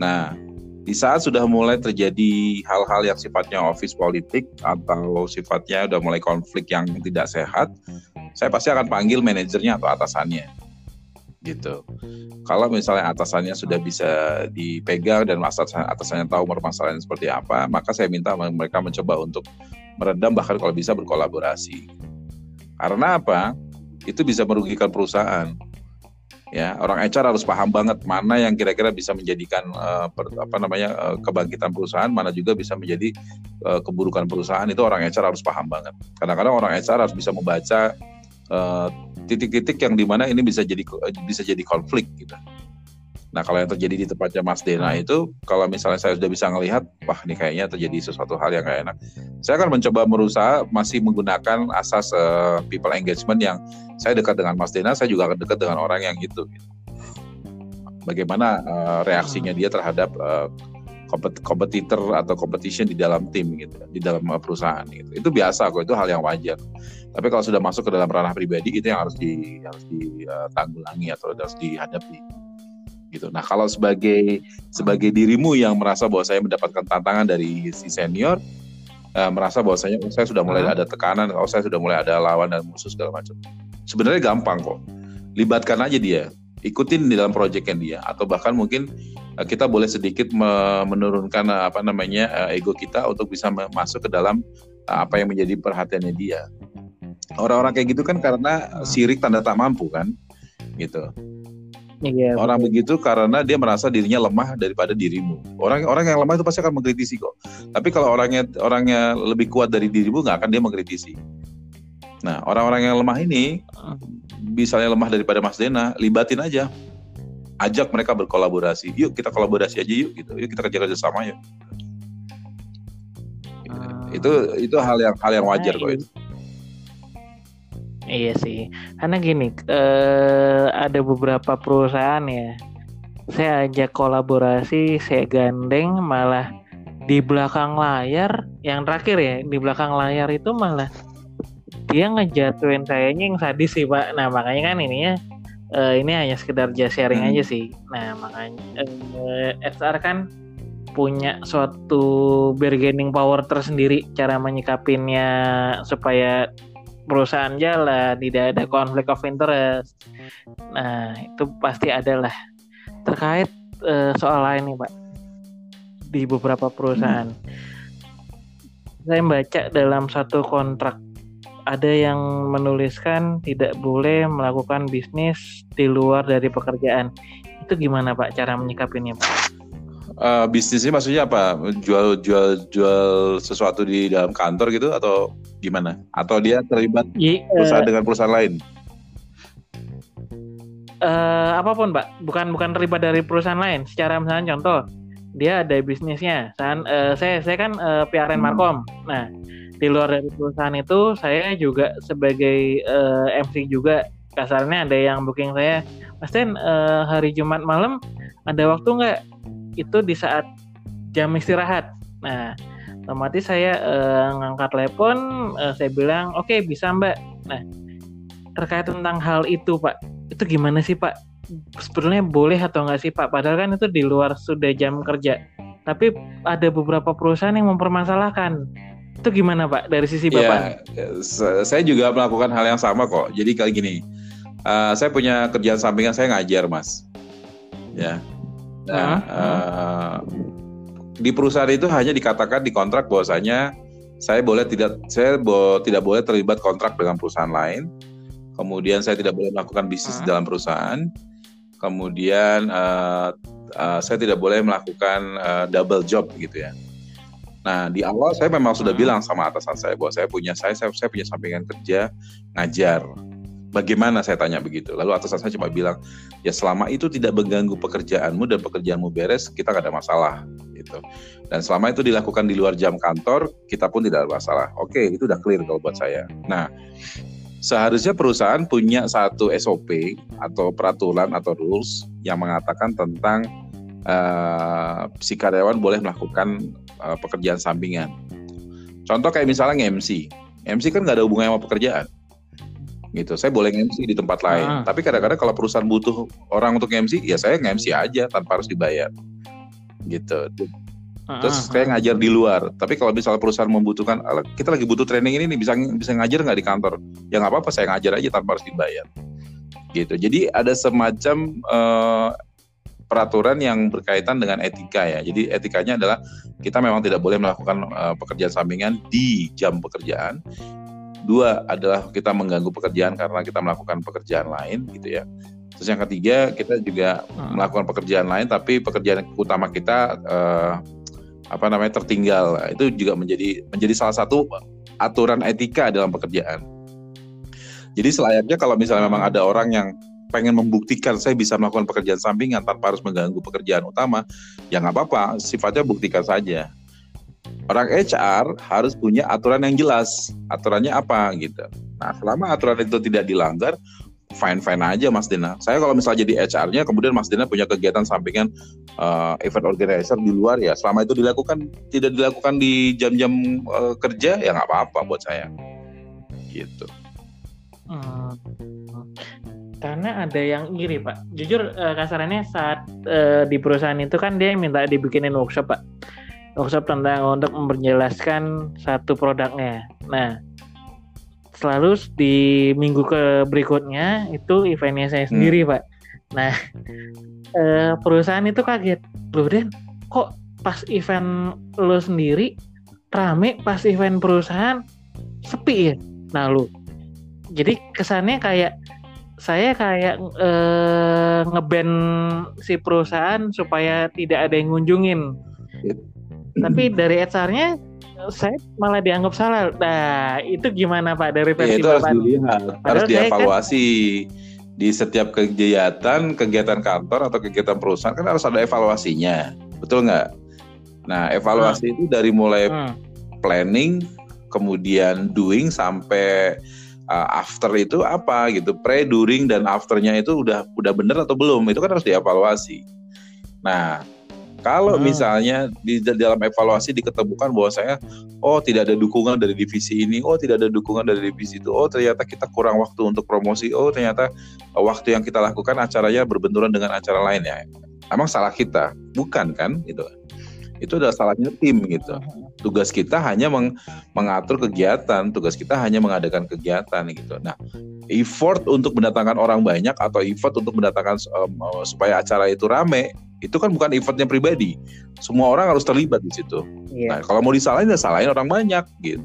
Nah di saat sudah mulai terjadi hal-hal yang sifatnya office politik atau sifatnya udah mulai konflik yang tidak sehat, saya pasti akan panggil manajernya atau atasannya gitu. Kalau misalnya atasannya sudah bisa dipegang dan atasannya, atasannya tahu permasalahan seperti apa, maka saya minta mereka mencoba untuk meredam bahkan kalau bisa berkolaborasi. Karena apa? Itu bisa merugikan perusahaan. Ya, orang HR harus paham banget mana yang kira-kira bisa menjadikan uh, per, apa namanya uh, kebangkitan perusahaan, mana juga bisa menjadi uh, keburukan perusahaan. Itu orang HR harus paham banget. Kadang-kadang orang HR harus bisa membaca titik-titik uh, yang di mana ini bisa jadi bisa jadi konflik gitu. Nah kalau yang terjadi di tempatnya Mas Dena hmm. itu, kalau misalnya saya sudah bisa melihat, wah ini kayaknya terjadi sesuatu hal yang gak enak. Saya akan mencoba berusaha masih menggunakan asas uh, people engagement yang saya dekat dengan Mas Dena, saya juga akan dekat dengan orang yang itu. Gitu. Bagaimana uh, reaksinya dia terhadap uh, kompetitor atau competition di dalam tim gitu, di dalam perusahaan gitu. Itu biasa kok, itu hal yang wajar. Tapi kalau sudah masuk ke dalam ranah pribadi itu yang harus di harus ditanggulangi atau harus dihadapi gitu. Nah kalau sebagai sebagai dirimu yang merasa bahwa saya mendapatkan tantangan dari si senior, uh, merasa bahwasanya oh, saya sudah mulai ada tekanan, oh saya sudah mulai ada lawan dan musuh segala macam. Sebenarnya gampang kok, libatkan aja dia, ikutin di dalam proyeknya dia, atau bahkan mungkin uh, kita boleh sedikit menurunkan uh, apa namanya uh, ego kita untuk bisa masuk ke dalam uh, apa yang menjadi perhatiannya dia. Orang-orang kayak gitu kan karena sirik tanda tak mampu kan, gitu Iya, orang begitu karena dia merasa dirinya lemah daripada dirimu. Orang orang yang lemah itu pasti akan mengkritisi kok. Tapi kalau orangnya orangnya lebih kuat dari dirimu nggak akan dia mengkritisi. Nah orang-orang yang lemah ini misalnya lemah daripada Mas Dena, libatin aja, ajak mereka berkolaborasi. Yuk kita kolaborasi aja yuk gitu. Yuk kita kerja kerja sama yuk. Uh, itu itu hal yang hal yang wajar kok itu. Iya sih, karena gini, eh, ada beberapa perusahaan ya, saya ajak kolaborasi, saya gandeng, malah di belakang layar, yang terakhir ya, di belakang layar itu malah dia ngejatuhin sayanya yang sadis sih pak. Nah makanya kan ini ya, eh, ini hanya sekedar just sharing hmm. aja sih. Nah makanya eh, SR kan punya suatu bargaining power tersendiri cara menyikapinnya supaya perusahaan jalan, tidak ada konflik of interest. Nah, itu pasti adalah terkait uh, soal lain nih, Pak. Di beberapa perusahaan. Hmm. Saya baca dalam satu kontrak ada yang menuliskan tidak boleh melakukan bisnis di luar dari pekerjaan. Itu gimana Pak cara menyikapinya, Pak? Uh, bisnisnya maksudnya apa? Jual jual jual sesuatu di dalam kantor gitu atau gimana? Atau dia terlibat I, perusahaan uh, dengan perusahaan lain? Uh, apa pun, Pak. Bukan bukan terlibat dari perusahaan lain. Secara misalnya contoh, dia ada bisnisnya. San, uh, saya saya kan uh, PRN hmm. Markom. Nah, di luar dari perusahaan itu saya juga sebagai uh, MC juga kasarnya ada yang booking saya. Mas Ten, uh, hari Jumat malam ada waktu nggak? Itu di saat jam istirahat. Nah, otomatis saya uh, ngangkat telepon uh, saya bilang oke okay, bisa mbak nah terkait tentang hal itu pak itu gimana sih pak sebetulnya boleh atau enggak sih pak padahal kan itu di luar sudah jam kerja tapi ada beberapa perusahaan yang mempermasalahkan itu gimana pak? Dari sisi iya, bapak? ya, saya juga melakukan hal yang sama kok. Jadi kali gini uh, saya punya kerjaan sampingan saya ngajar mas. Ya. Nah, uh, uh, di perusahaan itu hanya dikatakan di kontrak bahwasanya saya boleh tidak saya bo, tidak boleh terlibat kontrak dengan perusahaan lain. Kemudian saya tidak boleh melakukan bisnis di dalam perusahaan. Kemudian uh, uh, saya tidak boleh melakukan uh, double job gitu ya. Nah di awal saya memang sudah bilang sama atasan saya bahwa saya punya saya saya, saya punya sampingan kerja ngajar. Bagaimana saya tanya begitu? Lalu atasan saya cuma bilang, ya selama itu tidak mengganggu pekerjaanmu dan pekerjaanmu beres, kita nggak ada masalah gitu. Dan selama itu dilakukan di luar jam kantor, kita pun tidak ada masalah. Oke, itu udah clear kalau buat saya. Nah, seharusnya perusahaan punya satu SOP atau peraturan atau rules yang mengatakan tentang uh, si karyawan boleh melakukan uh, pekerjaan sampingan. Contoh kayak misalnya MC. MC kan nggak ada hubungannya sama pekerjaan gitu. Saya boleh MC di tempat lain, ah. tapi kadang-kadang kalau perusahaan butuh orang untuk MC, ya saya MC aja tanpa harus dibayar gitu. Terus uh, saya ngajar di luar. Tapi kalau misalnya perusahaan membutuhkan, kita lagi butuh training ini nih bisa bisa ngajar nggak di kantor? Ya nggak apa-apa, saya ngajar aja tanpa harus dibayar. gitu. Jadi ada semacam uh, peraturan yang berkaitan dengan etika ya. Jadi etikanya adalah kita memang tidak boleh melakukan uh, pekerjaan sampingan di jam pekerjaan. Dua adalah kita mengganggu pekerjaan karena kita melakukan pekerjaan lain gitu ya. Terus yang ketiga kita juga hmm. melakukan pekerjaan lain tapi pekerjaan utama kita uh, apa namanya tertinggal. Nah, itu juga menjadi menjadi salah satu aturan etika dalam pekerjaan. Jadi selayaknya kalau misalnya memang ada orang yang pengen membuktikan saya bisa melakukan pekerjaan sampingan tanpa harus mengganggu pekerjaan utama, ya nggak apa-apa, sifatnya buktikan saja. Orang HR harus punya aturan yang jelas, aturannya apa gitu. Nah, selama aturan itu tidak dilanggar, fine-fine aja Mas Dina. Saya kalau misalnya jadi HR-nya, kemudian Mas Dina punya kegiatan sampingan uh, event organizer di luar ya, selama itu dilakukan tidak dilakukan di jam-jam uh, kerja, ya nggak apa-apa buat saya. Gitu. Hmm. Karena ada yang iri pak. Jujur uh, kasarannya saat uh, di perusahaan itu kan dia minta dibikinin workshop pak. Workshop tentang untuk memperjelaskan satu produknya. Nah, selalu di minggu ke berikutnya itu eventnya saya sendiri hmm. pak. Nah, uh, perusahaan itu kaget. Loh Den, kok pas event lo sendiri rame pas event perusahaan sepi ya? Nah lu jadi kesannya kayak saya kayak eh, ngeband si perusahaan supaya tidak ada yang ngunjungin. Tapi dari HR-nya saya malah dianggap salah. Nah, itu gimana Pak dari versi ya, itu harus dilihat, harus kan dievaluasi. Kan, di setiap kegiatan, kegiatan kantor atau kegiatan perusahaan kan harus ada evaluasinya. Betul nggak? Nah, evaluasi hmm. itu dari mulai hmm. planning, kemudian doing sampai uh, after itu apa gitu pre during dan afternya itu udah udah bener atau belum itu kan harus dievaluasi nah kalau hmm. misalnya di dalam evaluasi diketemukan bahwa saya oh tidak ada dukungan dari divisi ini, oh tidak ada dukungan dari divisi itu, oh ternyata kita kurang waktu untuk promosi, oh ternyata waktu yang kita lakukan acaranya berbenturan dengan acara lain ya. Emang salah kita, bukan kan? Itu itu adalah salahnya tim gitu. Tugas kita hanya meng mengatur kegiatan, tugas kita hanya mengadakan kegiatan gitu. Nah, effort untuk mendatangkan orang banyak atau effort untuk mendatangkan um, supaya acara itu rame, itu kan bukan effortnya pribadi. Semua orang harus terlibat di situ. Yeah. Nah, kalau mau disalahin ya salahin orang banyak gitu.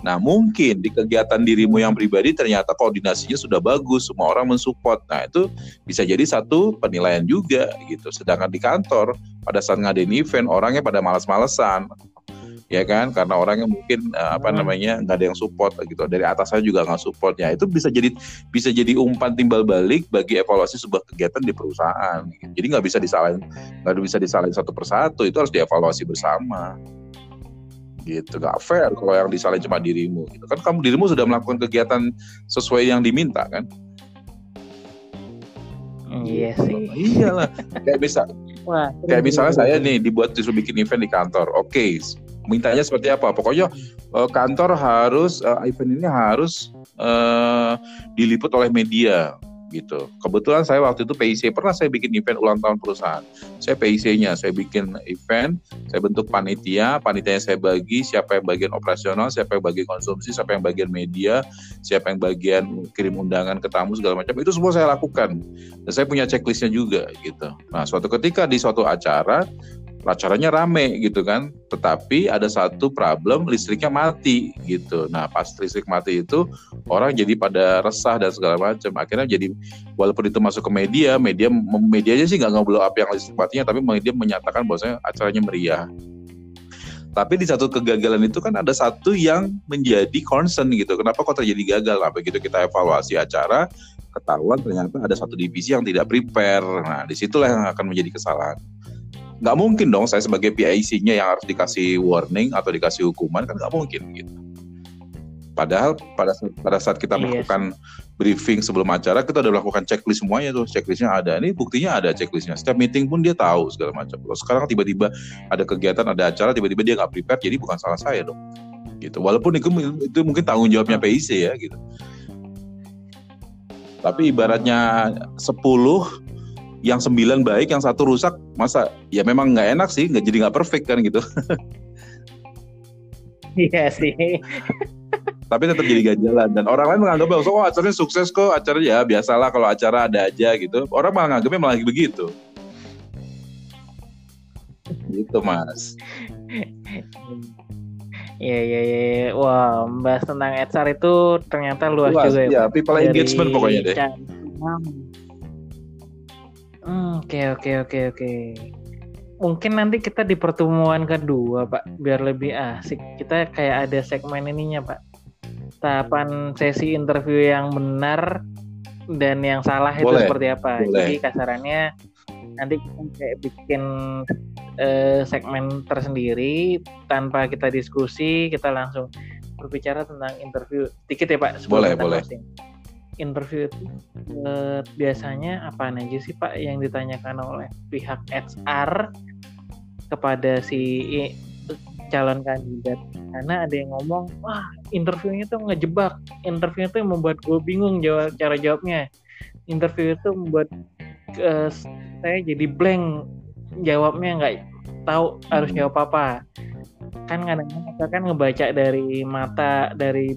Nah, mungkin di kegiatan dirimu yang pribadi ternyata koordinasinya sudah bagus, semua orang mensupport. Nah, itu bisa jadi satu penilaian juga gitu. Sedangkan di kantor pada saat ngadain event orangnya pada malas-malesan ya kan karena orangnya mungkin uh, apa hmm. namanya nggak ada yang support gitu dari atasnya juga nggak support ya itu bisa jadi bisa jadi umpan timbal balik bagi evaluasi sebuah kegiatan di perusahaan gitu. jadi nggak bisa disalahin nggak bisa disalahin satu persatu itu harus dievaluasi bersama gitu nggak fair kalau yang disalahin cuma dirimu gitu kan kamu dirimu sudah melakukan kegiatan sesuai yang diminta kan Iya sih. Iyalah. Kayak bisa. Wah, kayak misalnya saya nih dibuat disuruh bikin event di kantor. Oke, okay, mintanya seperti apa pokoknya uh, kantor harus uh, event ini harus uh, diliput oleh media gitu. Kebetulan saya waktu itu PIC pernah saya bikin event ulang tahun perusahaan. Saya PIC-nya, saya bikin event, saya bentuk panitia, panitianya saya bagi siapa yang bagian operasional, siapa yang bagian konsumsi, siapa yang bagian media, siapa yang bagian kirim undangan ke tamu segala macam. Itu semua saya lakukan. Dan saya punya checklistnya juga gitu. Nah, suatu ketika di suatu acara acaranya rame gitu kan. Tetapi ada satu problem listriknya mati gitu. Nah pas listrik mati itu orang jadi pada resah dan segala macam. Akhirnya jadi walaupun itu masuk ke media media medianya sih nggak ngobrol apa yang listrik matinya tapi media menyatakan bahwasanya acaranya meriah. Tapi di satu kegagalan itu kan ada satu yang menjadi concern gitu. Kenapa kok terjadi gagal? Nah begitu kita evaluasi acara ketahuan ternyata ada satu divisi yang tidak prepare. Nah di situlah yang akan menjadi kesalahan nggak mungkin dong saya sebagai PIC-nya yang harus dikasih warning atau dikasih hukuman kan nggak mungkin gitu. Padahal pada pada saat kita yes. Iya melakukan briefing sebelum acara kita udah melakukan checklist semuanya tuh checklistnya ada ini buktinya ada checklistnya setiap meeting pun dia tahu segala macam. Kalau sekarang tiba-tiba ada kegiatan ada acara tiba-tiba dia nggak prepare jadi bukan salah saya dong gitu. Walaupun itu, itu mungkin tanggung jawabnya PIC ya gitu. Tapi ibaratnya 10 yang sembilan baik, yang satu rusak, masa ya memang nggak enak sih, nggak jadi nggak perfect kan gitu. Iya sih. tapi tetap jadi gak jalan dan orang lain menganggap oh acaranya sukses kok acara ya biasalah kalau acara ada aja gitu orang malah nganggapnya malah begitu gitu mas Iya iya iya. Wah, membahas tentang HR itu ternyata luas, luas juga ya. Iya, people Dari engagement pokoknya deh. Hmm, oke oke oke oke. Mungkin nanti kita di pertemuan kedua, Pak, biar lebih asik. Kita kayak ada segmen ininya, Pak. Tahapan sesi interview yang benar dan yang salah Boleh. itu seperti apa. Boleh. Jadi kasarannya nanti kita kayak bikin uh, segmen tersendiri tanpa kita diskusi kita langsung berbicara tentang interview dikit ya pak boleh boleh interview itu uh, biasanya apa aja sih pak yang ditanyakan oleh pihak HR kepada si calon kandidat? Karena ada yang ngomong wah interviewnya tuh ngejebak. Interview itu membuat gue bingung jawab cara jawabnya. Interview itu membuat uh, saya jadi blank. Jawabnya nggak tahu harus jawab apa. Kan kadang-kadang kita kan ngebaca dari mata dari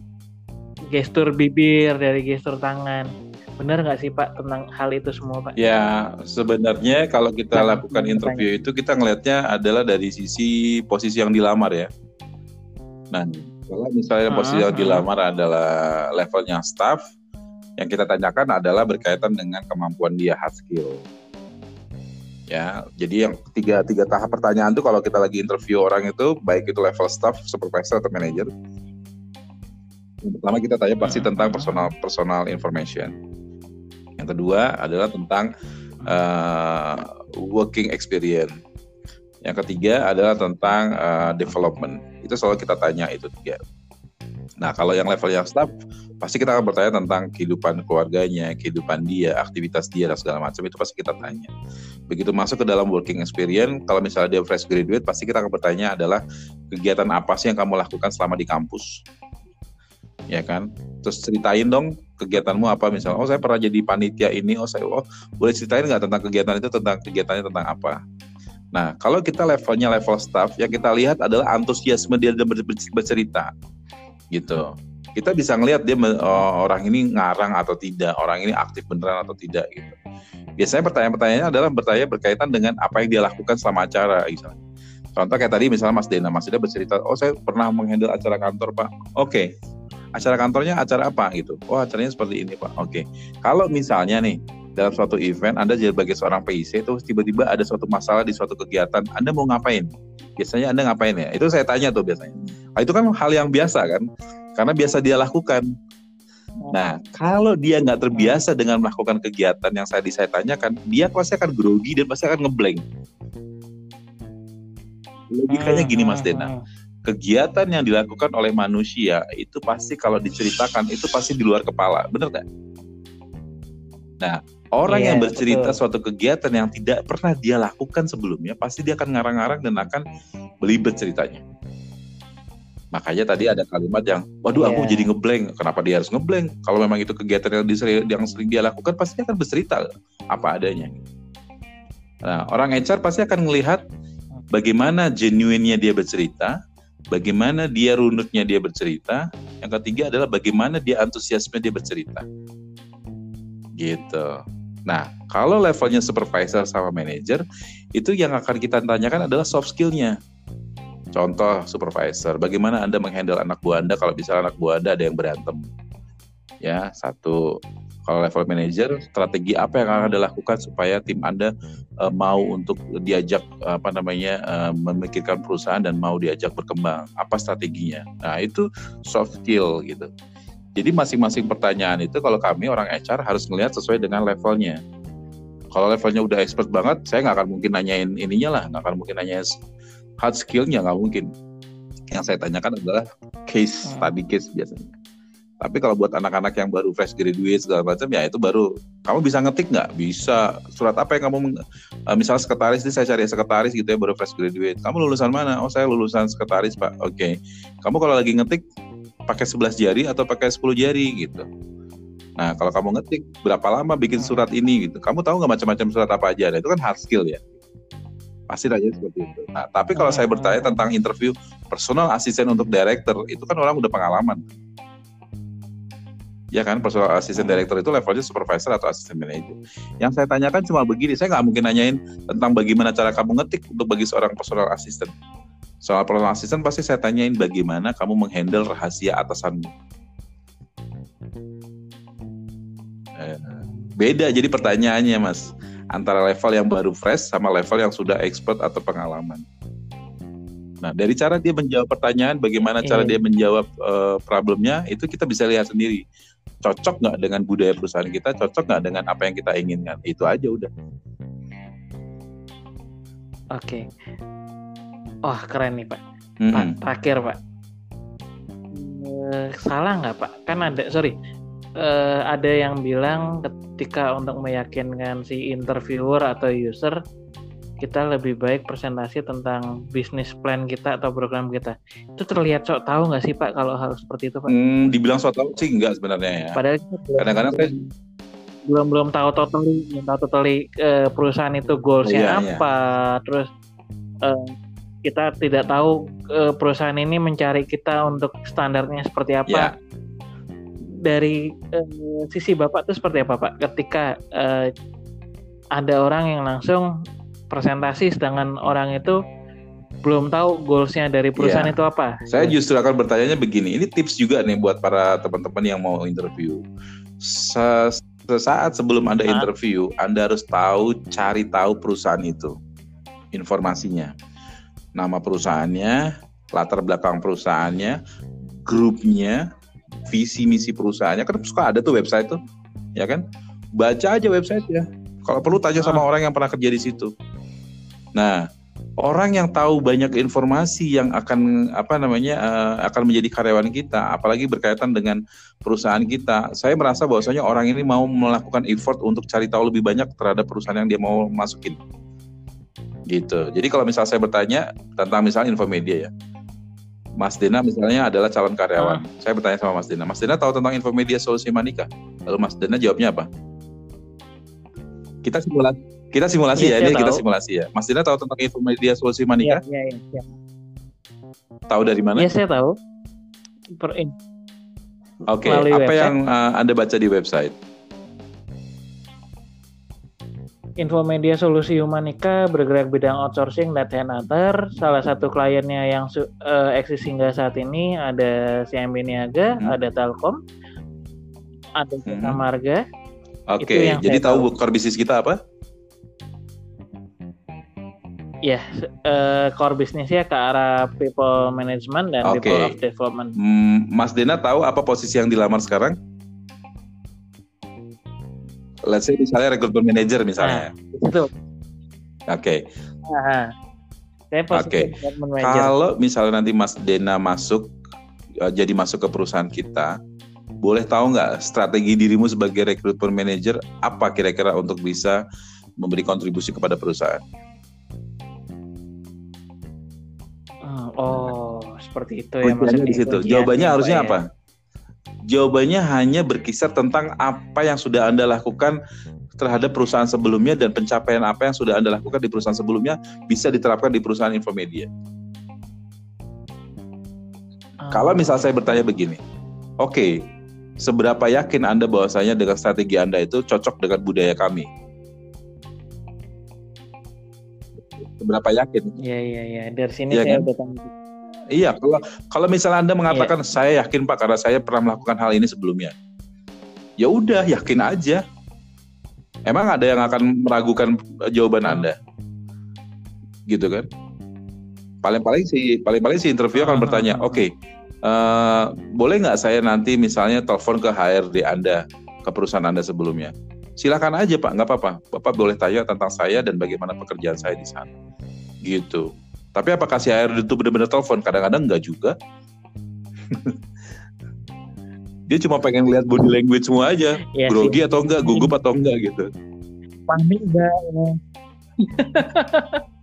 gestur bibir dari gestur tangan benar nggak sih Pak tentang hal itu semua Pak? Ya sebenarnya kalau kita nah, lakukan interview itu kita ngelihatnya adalah dari sisi posisi yang dilamar ya. Nah kalau misalnya posisi yang dilamar adalah levelnya staff, yang kita tanyakan adalah berkaitan dengan kemampuan dia hard skill ya jadi yang tiga tiga tahap pertanyaan itu kalau kita lagi interview orang itu baik itu level staff supervisor atau manager pertama kita tanya pasti hmm. tentang personal personal information. Yang kedua adalah tentang uh, working experience. Yang ketiga adalah tentang uh, development. Itu selalu kita tanya itu tiga. Nah, kalau yang level yang staff, pasti kita akan bertanya tentang kehidupan keluarganya, kehidupan dia, aktivitas dia, dan segala macam. Itu pasti kita tanya. Begitu masuk ke dalam working experience, kalau misalnya dia fresh graduate, pasti kita akan bertanya adalah kegiatan apa sih yang kamu lakukan selama di kampus, ya kan? Terus ceritain dong kegiatanmu apa misalnya, oh saya pernah jadi panitia ini, oh saya, oh boleh ceritain nggak tentang kegiatan itu, tentang kegiatannya tentang apa? Nah, kalau kita levelnya level staff, yang kita lihat adalah antusiasme dia bercerita gitu kita bisa ngelihat dia oh, orang ini ngarang atau tidak, orang ini aktif beneran atau tidak gitu. Biasanya pertanyaan-pertanyaannya adalah bertanya berkaitan dengan apa yang dia lakukan selama acara misalnya. Contoh kayak tadi misalnya Mas Dena, Mas Dena bercerita, oh saya pernah menghandle acara kantor Pak. Oke, okay. Acara kantornya acara apa gitu? Oh acaranya seperti ini Pak. Oke, kalau misalnya nih dalam suatu event Anda jadi sebagai seorang PIC terus tiba-tiba ada suatu masalah di suatu kegiatan, Anda mau ngapain? Biasanya Anda ngapain ya? Itu saya tanya tuh biasanya Nah, itu kan hal yang biasa kan, karena biasa dia lakukan. Nah, kalau dia nggak terbiasa dengan melakukan kegiatan yang saya saya tanyakan, dia pasti akan grogi dan pasti akan ngeblank. Logikanya gini Mas Dena, hmm, hmm, hmm. Kegiatan yang dilakukan oleh manusia itu pasti kalau diceritakan itu pasti di luar kepala, bener nggak? Nah, orang yeah, yang bercerita betul. suatu kegiatan yang tidak pernah dia lakukan sebelumnya, pasti dia akan ngarang-ngarang dan akan belibet ceritanya. Makanya tadi ada kalimat yang, waduh aku yeah. jadi ngeblank. Kenapa dia harus ngeblank? Kalau memang itu kegiatan yang, diseri, yang sering dia lakukan, pasti dia akan bercerita apa adanya. Nah, orang HR pasti akan melihat bagaimana genuinnya dia bercerita, bagaimana dia runutnya dia bercerita. Yang ketiga adalah bagaimana dia antusiasme dia bercerita. Gitu. Nah, kalau levelnya supervisor sama manager, itu yang akan kita tanyakan adalah soft skillnya. Contoh supervisor, bagaimana Anda menghandle anak buah Anda kalau misalnya anak buah Anda ada yang berantem? Ya, satu. Kalau level manager, strategi apa yang akan Anda lakukan supaya tim Anda uh, mau untuk diajak apa namanya uh, memikirkan perusahaan dan mau diajak berkembang? Apa strateginya? Nah, itu soft skill gitu. Jadi masing-masing pertanyaan itu kalau kami orang HR harus melihat sesuai dengan levelnya. Kalau levelnya udah expert banget, saya nggak akan mungkin nanyain ininya lah, nggak akan mungkin nanyain hard skillnya nggak mungkin yang saya tanyakan adalah case hmm. study case biasanya tapi kalau buat anak-anak yang baru fresh graduate segala macam ya itu baru kamu bisa ngetik nggak? Bisa. Surat apa yang kamu uh, misalnya sekretaris ini saya cari sekretaris gitu ya baru fresh graduate. Kamu lulusan mana? Oh saya lulusan sekretaris pak. Oke. Okay. kamu kalau lagi ngetik pakai 11 jari atau pakai 10 jari gitu. Nah kalau kamu ngetik berapa lama bikin surat ini gitu? Kamu tahu nggak macam-macam surat apa aja nah, itu kan hard skill ya. Pasti tanya seperti itu. Nah, tapi kalau saya bertanya tentang interview personal asisten untuk director, itu kan orang udah pengalaman. Ya kan personal assistant director itu levelnya supervisor atau assistant manager. Yang saya tanyakan cuma begini, saya nggak mungkin nanyain tentang bagaimana cara kamu ngetik untuk bagi seorang personal assistant. Soal personal assistant pasti saya tanyain bagaimana kamu menghandle rahasia atasanmu. Eh, beda jadi pertanyaannya mas antara level yang baru fresh sama level yang sudah expert atau pengalaman. Nah, dari cara dia menjawab pertanyaan, bagaimana cara iya. dia menjawab uh, problemnya, itu kita bisa lihat sendiri cocok nggak dengan budaya perusahaan kita, cocok nggak dengan apa yang kita inginkan. Itu aja udah. Oke. Wah keren nih Pak. Mm -hmm. Pak terakhir Pak. Uh, salah nggak Pak? Kan ada sorry. Uh, ada yang bilang ketika untuk meyakinkan si interviewer atau user kita lebih baik presentasi tentang bisnis plan kita atau program kita. Itu terlihat sok tahu nggak sih Pak kalau hal seperti itu Pak? Hmm, dibilang sok tahu sih enggak sebenarnya ya. Padahal kadang-kadang saya belum belum tahu totally, belum tahu totally uh, perusahaan itu goalsnya iya, iya. apa, iya. terus uh, kita tidak tahu uh, perusahaan ini mencari kita untuk standarnya seperti apa. Yeah. Dari uh, sisi bapak itu seperti apa pak? Ketika uh, ada orang yang langsung presentasi sedangkan orang itu belum tahu goalsnya dari perusahaan yeah. itu apa. Saya justru akan bertanya begini, ini tips juga nih buat para teman-teman yang mau interview. Sesaat sebelum Anda interview, Anda harus tahu, cari tahu perusahaan itu, informasinya, nama perusahaannya, latar belakang perusahaannya, grupnya, visi misi perusahaannya. Kan suka ada tuh website tuh, ya kan? Baca aja website ya. Kalau perlu tanya sama ah. orang yang pernah kerja di situ Nah, orang yang tahu banyak informasi yang akan apa namanya uh, akan menjadi karyawan kita, apalagi berkaitan dengan perusahaan kita, saya merasa bahwasanya orang ini mau melakukan effort untuk cari tahu lebih banyak terhadap perusahaan yang dia mau masukin. Gitu. Jadi kalau misalnya saya bertanya tentang misalnya Infomedia ya, Mas Dena misalnya adalah calon karyawan. Hmm. Saya bertanya sama Mas Dena, Mas Dena tahu tentang Infomedia Solusi Manika? Lalu Mas Dena jawabnya apa? Kita simulasi kita simulasi ya, ya ini kita simulasi ya. Mas Dina tahu tentang info media solusi Manika? Iya, iya, iya. Tahu dari mana? Iya, saya tahu. Per Oke, okay. apa website. yang uh, Anda baca di website? Info media solusi Humanika bergerak bidang outsourcing dan headhunter. Salah satu kliennya yang uh, eksis hingga saat ini ada CMB Niaga, hmm. ada Telkom, ada Jasa hmm. Marga. Oke, okay. jadi tahu core bisnis kita apa? Ya uh, core bisnisnya ke arah people management dan okay. people of development. Hmm, Mas Dena tahu apa posisi yang dilamar sekarang? Let's say misalnya recruitment manager misalnya. Nah, itu. Oke. Okay. Oke. Okay. Kalau misalnya nanti Mas Dena masuk uh, jadi masuk ke perusahaan kita, boleh tahu nggak strategi dirimu sebagai recruitment manager apa kira-kira untuk bisa memberi kontribusi kepada perusahaan? Oh, seperti itu ya maksudnya di situ. Jawabannya harusnya ya. apa? Jawabannya hanya berkisar tentang apa yang sudah Anda lakukan terhadap perusahaan sebelumnya dan pencapaian apa yang sudah Anda lakukan di perusahaan sebelumnya bisa diterapkan di perusahaan Infomedia. Oh. Kalau misal saya bertanya begini, oke, okay, seberapa yakin Anda bahwasanya dengan strategi Anda itu cocok dengan budaya kami? Seberapa yakin. Iya iya iya. Dari sini ya, saya kan? udah tahu. Iya, kalau kalau misalnya Anda mengatakan ya. saya yakin Pak karena saya pernah melakukan hal ini sebelumnya. Ya udah, yakin aja. Emang ada yang akan meragukan jawaban Anda? Gitu kan? Paling-paling si paling-paling si interview akan bertanya, "Oke, okay, uh, eh, boleh nggak saya nanti misalnya telepon ke HRD Anda ke perusahaan Anda sebelumnya?" Silakan aja Pak, nggak apa-apa. Bapak boleh tanya tentang saya dan bagaimana pekerjaan saya di sana. Gitu. Tapi apakah si AR itu benar-benar telepon? Kadang-kadang nggak juga. Dia cuma pengen lihat body language semua aja. Ya, Grogi sih. atau enggak, gugup atau enggak gitu. Panik enggak.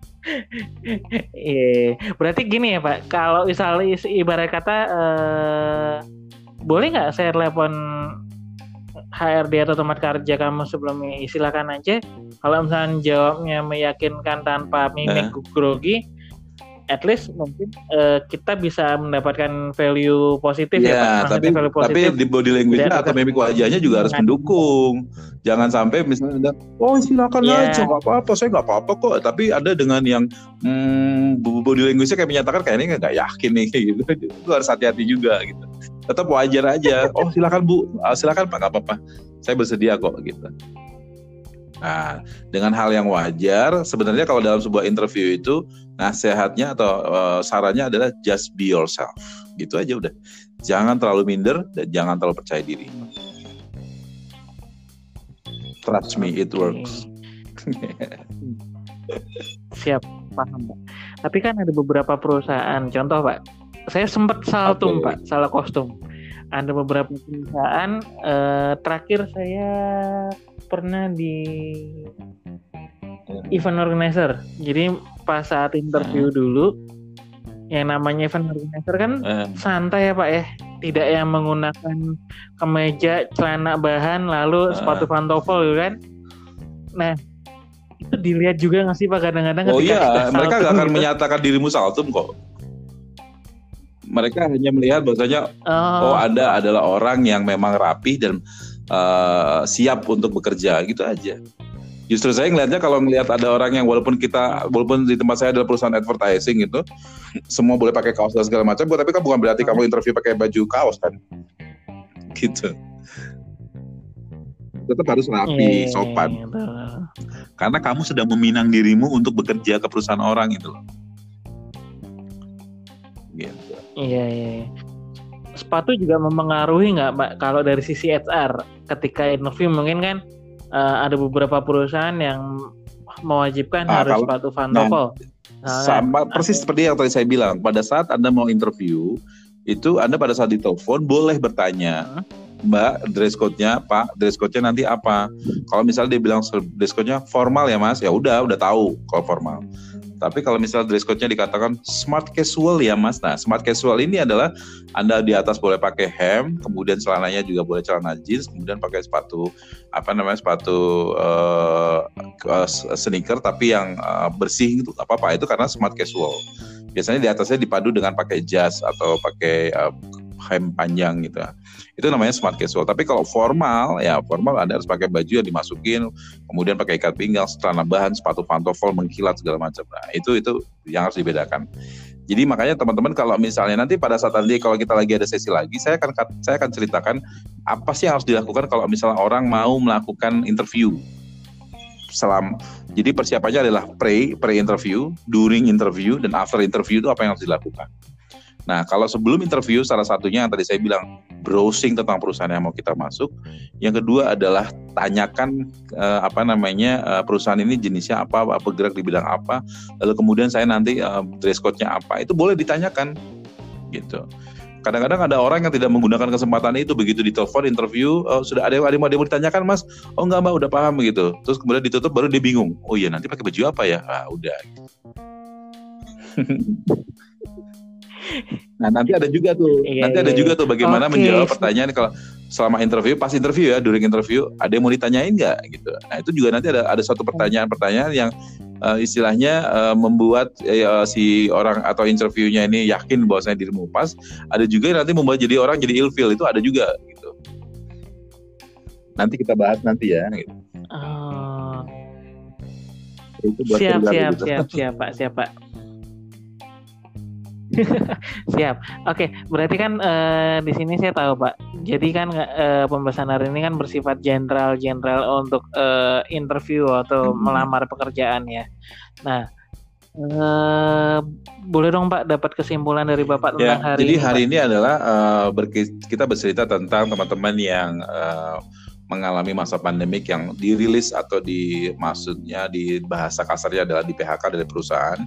Iya, berarti gini ya Pak. Kalau misalnya ibarat kata uh, boleh nggak saya telepon HRD atau tempat kerja kamu sebelumnya silakan aja. Kalau misalnya jawabnya meyakinkan tanpa mimik uh. grogi at least mungkin uh, kita bisa mendapatkan value positif ya, ya Pak. tapi value positif, tapi di body language atau mimik wajahnya juga harus mendukung. Jangan sampai misalnya oh silakan yeah. aja nggak apa-apa saya nggak apa-apa kok. Tapi ada dengan yang hmm, body language kayak menyatakan kayak ini nggak yakin nih gitu. Itu harus hati-hati juga gitu tetap wajar aja oh silakan bu ah, silakan pak nggak apa-apa saya bersedia kok gitu Nah, dengan hal yang wajar, sebenarnya kalau dalam sebuah interview itu nasihatnya atau uh, sarannya adalah just be yourself. Gitu aja udah. Jangan terlalu minder dan jangan terlalu percaya diri. Trust me, it works. Siap, paham Pak. Tapi kan ada beberapa perusahaan, contoh Pak, saya sempat salah okay. Pak, salah kostum. Ada beberapa perusahaan, eh, terakhir saya pernah di event organizer. Jadi pas saat interview uh. dulu, yang namanya event organizer kan uh. santai ya Pak ya, tidak yang menggunakan kemeja, celana bahan, lalu uh. sepatu pantofel gitu kan. Nah, itu dilihat juga nggak sih Pak kadang-kadang Oh iya, mereka nggak akan gitu. menyatakan dirimu saltum kok. Mereka hanya melihat bahwasanya oh. oh Anda adalah orang yang memang rapih dan uh, siap untuk bekerja gitu aja. Justru saya ngelihatnya kalau ngelihat ada orang yang walaupun kita walaupun di tempat saya adalah perusahaan advertising gitu, semua boleh pakai kaos dan segala macam, tapi kan bukan berarti kamu interview pakai baju kaos kan, gitu. Tetap harus rapi, yeah, sopan. Yeah, Karena kamu sedang meminang dirimu untuk bekerja ke perusahaan orang itu loh. Iya, iya. iya sepatu juga mempengaruhi nggak Mbak kalau dari sisi HR ketika interview mungkin kan uh, ada beberapa perusahaan yang mewajibkan ah, harus kalau, sepatu pantofel. Nah, nah, sama kan, persis seperti yang tadi saya bilang pada saat Anda mau interview itu Anda pada saat ditelepon boleh bertanya uh, Mbak dress code-nya Pak dress code-nya nanti apa kalau misalnya dia bilang dress code-nya formal ya Mas ya udah udah tahu kalau formal tapi kalau misalnya dress code-nya dikatakan smart casual ya mas. Nah smart casual ini adalah Anda di atas boleh pakai hem, kemudian celananya juga boleh celana jeans, kemudian pakai sepatu apa namanya sepatu uh, sneaker tapi yang uh, bersih gitu apa apa itu karena smart casual. Biasanya di atasnya dipadu dengan pakai jas atau pakai uh, hem panjang gitu. Itu namanya smart casual. Tapi kalau formal ya formal Anda harus pakai baju yang dimasukin, kemudian pakai ikat pinggang, celana bahan, sepatu pantofel mengkilat segala macam. Nah, itu itu yang harus dibedakan. Jadi makanya teman-teman kalau misalnya nanti pada saat nanti kalau kita lagi ada sesi lagi, saya akan saya akan ceritakan apa sih yang harus dilakukan kalau misalnya orang mau melakukan interview. Selam, jadi persiapannya adalah pre pre interview, during interview dan after interview itu apa yang harus dilakukan. Nah, kalau sebelum interview, salah satunya yang tadi saya bilang browsing tentang perusahaan yang mau kita masuk. Yang kedua adalah tanyakan uh, apa namanya uh, perusahaan ini jenisnya apa, apa bergerak di bidang apa. Lalu kemudian saya nanti uh, dress code-nya apa. Itu boleh ditanyakan, gitu. Kadang-kadang ada orang yang tidak menggunakan kesempatan itu begitu ditelepon interview oh, sudah ada yang mau ditanyakan mas oh enggak mbak udah paham begitu terus kemudian ditutup baru dia bingung oh iya nanti pakai baju apa ya ah udah Nah nanti ada juga tuh, iya, nanti ada iya, juga tuh iya. bagaimana okay. menjawab pertanyaan kalau selama interview, pas interview ya, during interview, ada yang mau ditanyain nggak gitu. Nah itu juga nanti ada ada suatu pertanyaan-pertanyaan yang uh, istilahnya uh, membuat uh, si orang atau interviewnya ini yakin bahwa saya dirimu pas. Ada juga yang nanti membuat jadi orang jadi ilfeel itu ada juga gitu. Nanti kita bahas nanti ya. Gitu. Uh, itu buat siap siap gitu. siap siap pak siap pak Siap. Oke, berarti kan uh, di sini saya tahu Pak. Jadi kan uh, pembahasan hari ini kan bersifat general-general untuk uh, interview atau hmm. melamar pekerjaan ya. Nah, uh, boleh dong Pak dapat kesimpulan dari Bapak tentang ya, hari jadi ini? Jadi hari ini adalah uh, kita bercerita tentang teman-teman yang uh, mengalami masa pandemik yang dirilis atau di maksudnya di bahasa kasarnya adalah di PHK dari perusahaan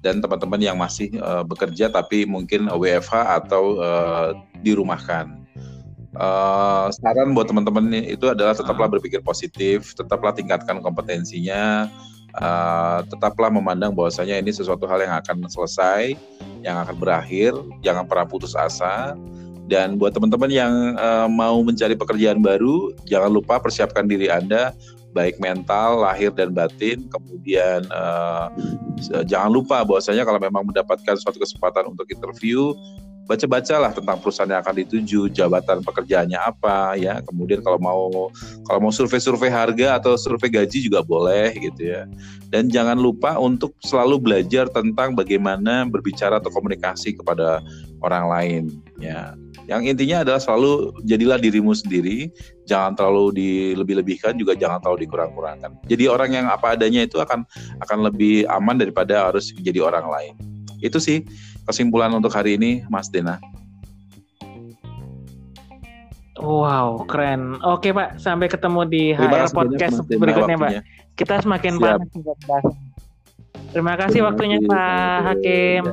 dan teman-teman yang masih uh, bekerja tapi mungkin WFH atau uh, dirumahkan. Uh, saran buat teman-teman itu adalah tetaplah ah. berpikir positif, tetaplah tingkatkan kompetensinya, uh, tetaplah memandang bahwasanya ini sesuatu hal yang akan selesai, yang akan berakhir, jangan pernah putus asa. Dan buat teman-teman yang uh, mau mencari pekerjaan baru, jangan lupa persiapkan diri Anda baik mental, lahir dan batin. Kemudian uh, jangan lupa bahwasanya kalau memang mendapatkan suatu kesempatan untuk interview, baca-bacalah tentang perusahaan yang akan dituju, jabatan pekerjaannya apa ya. Kemudian kalau mau kalau mau survei-survei harga atau survei gaji juga boleh gitu ya. Dan jangan lupa untuk selalu belajar tentang bagaimana berbicara atau komunikasi kepada orang lain ya. Yang intinya adalah selalu jadilah dirimu sendiri, jangan terlalu dilebih-lebihkan juga jangan terlalu dikurang-kurangkan. Jadi orang yang apa adanya itu akan akan lebih aman daripada harus menjadi orang lain. Itu sih kesimpulan untuk hari ini, Mas Dena. Wow, keren. Oke, Pak. Sampai ketemu di HR Podcast banyak, berikutnya, Pak. Kita semakin panas Terima kasih Terima waktunya. Pak Hakim.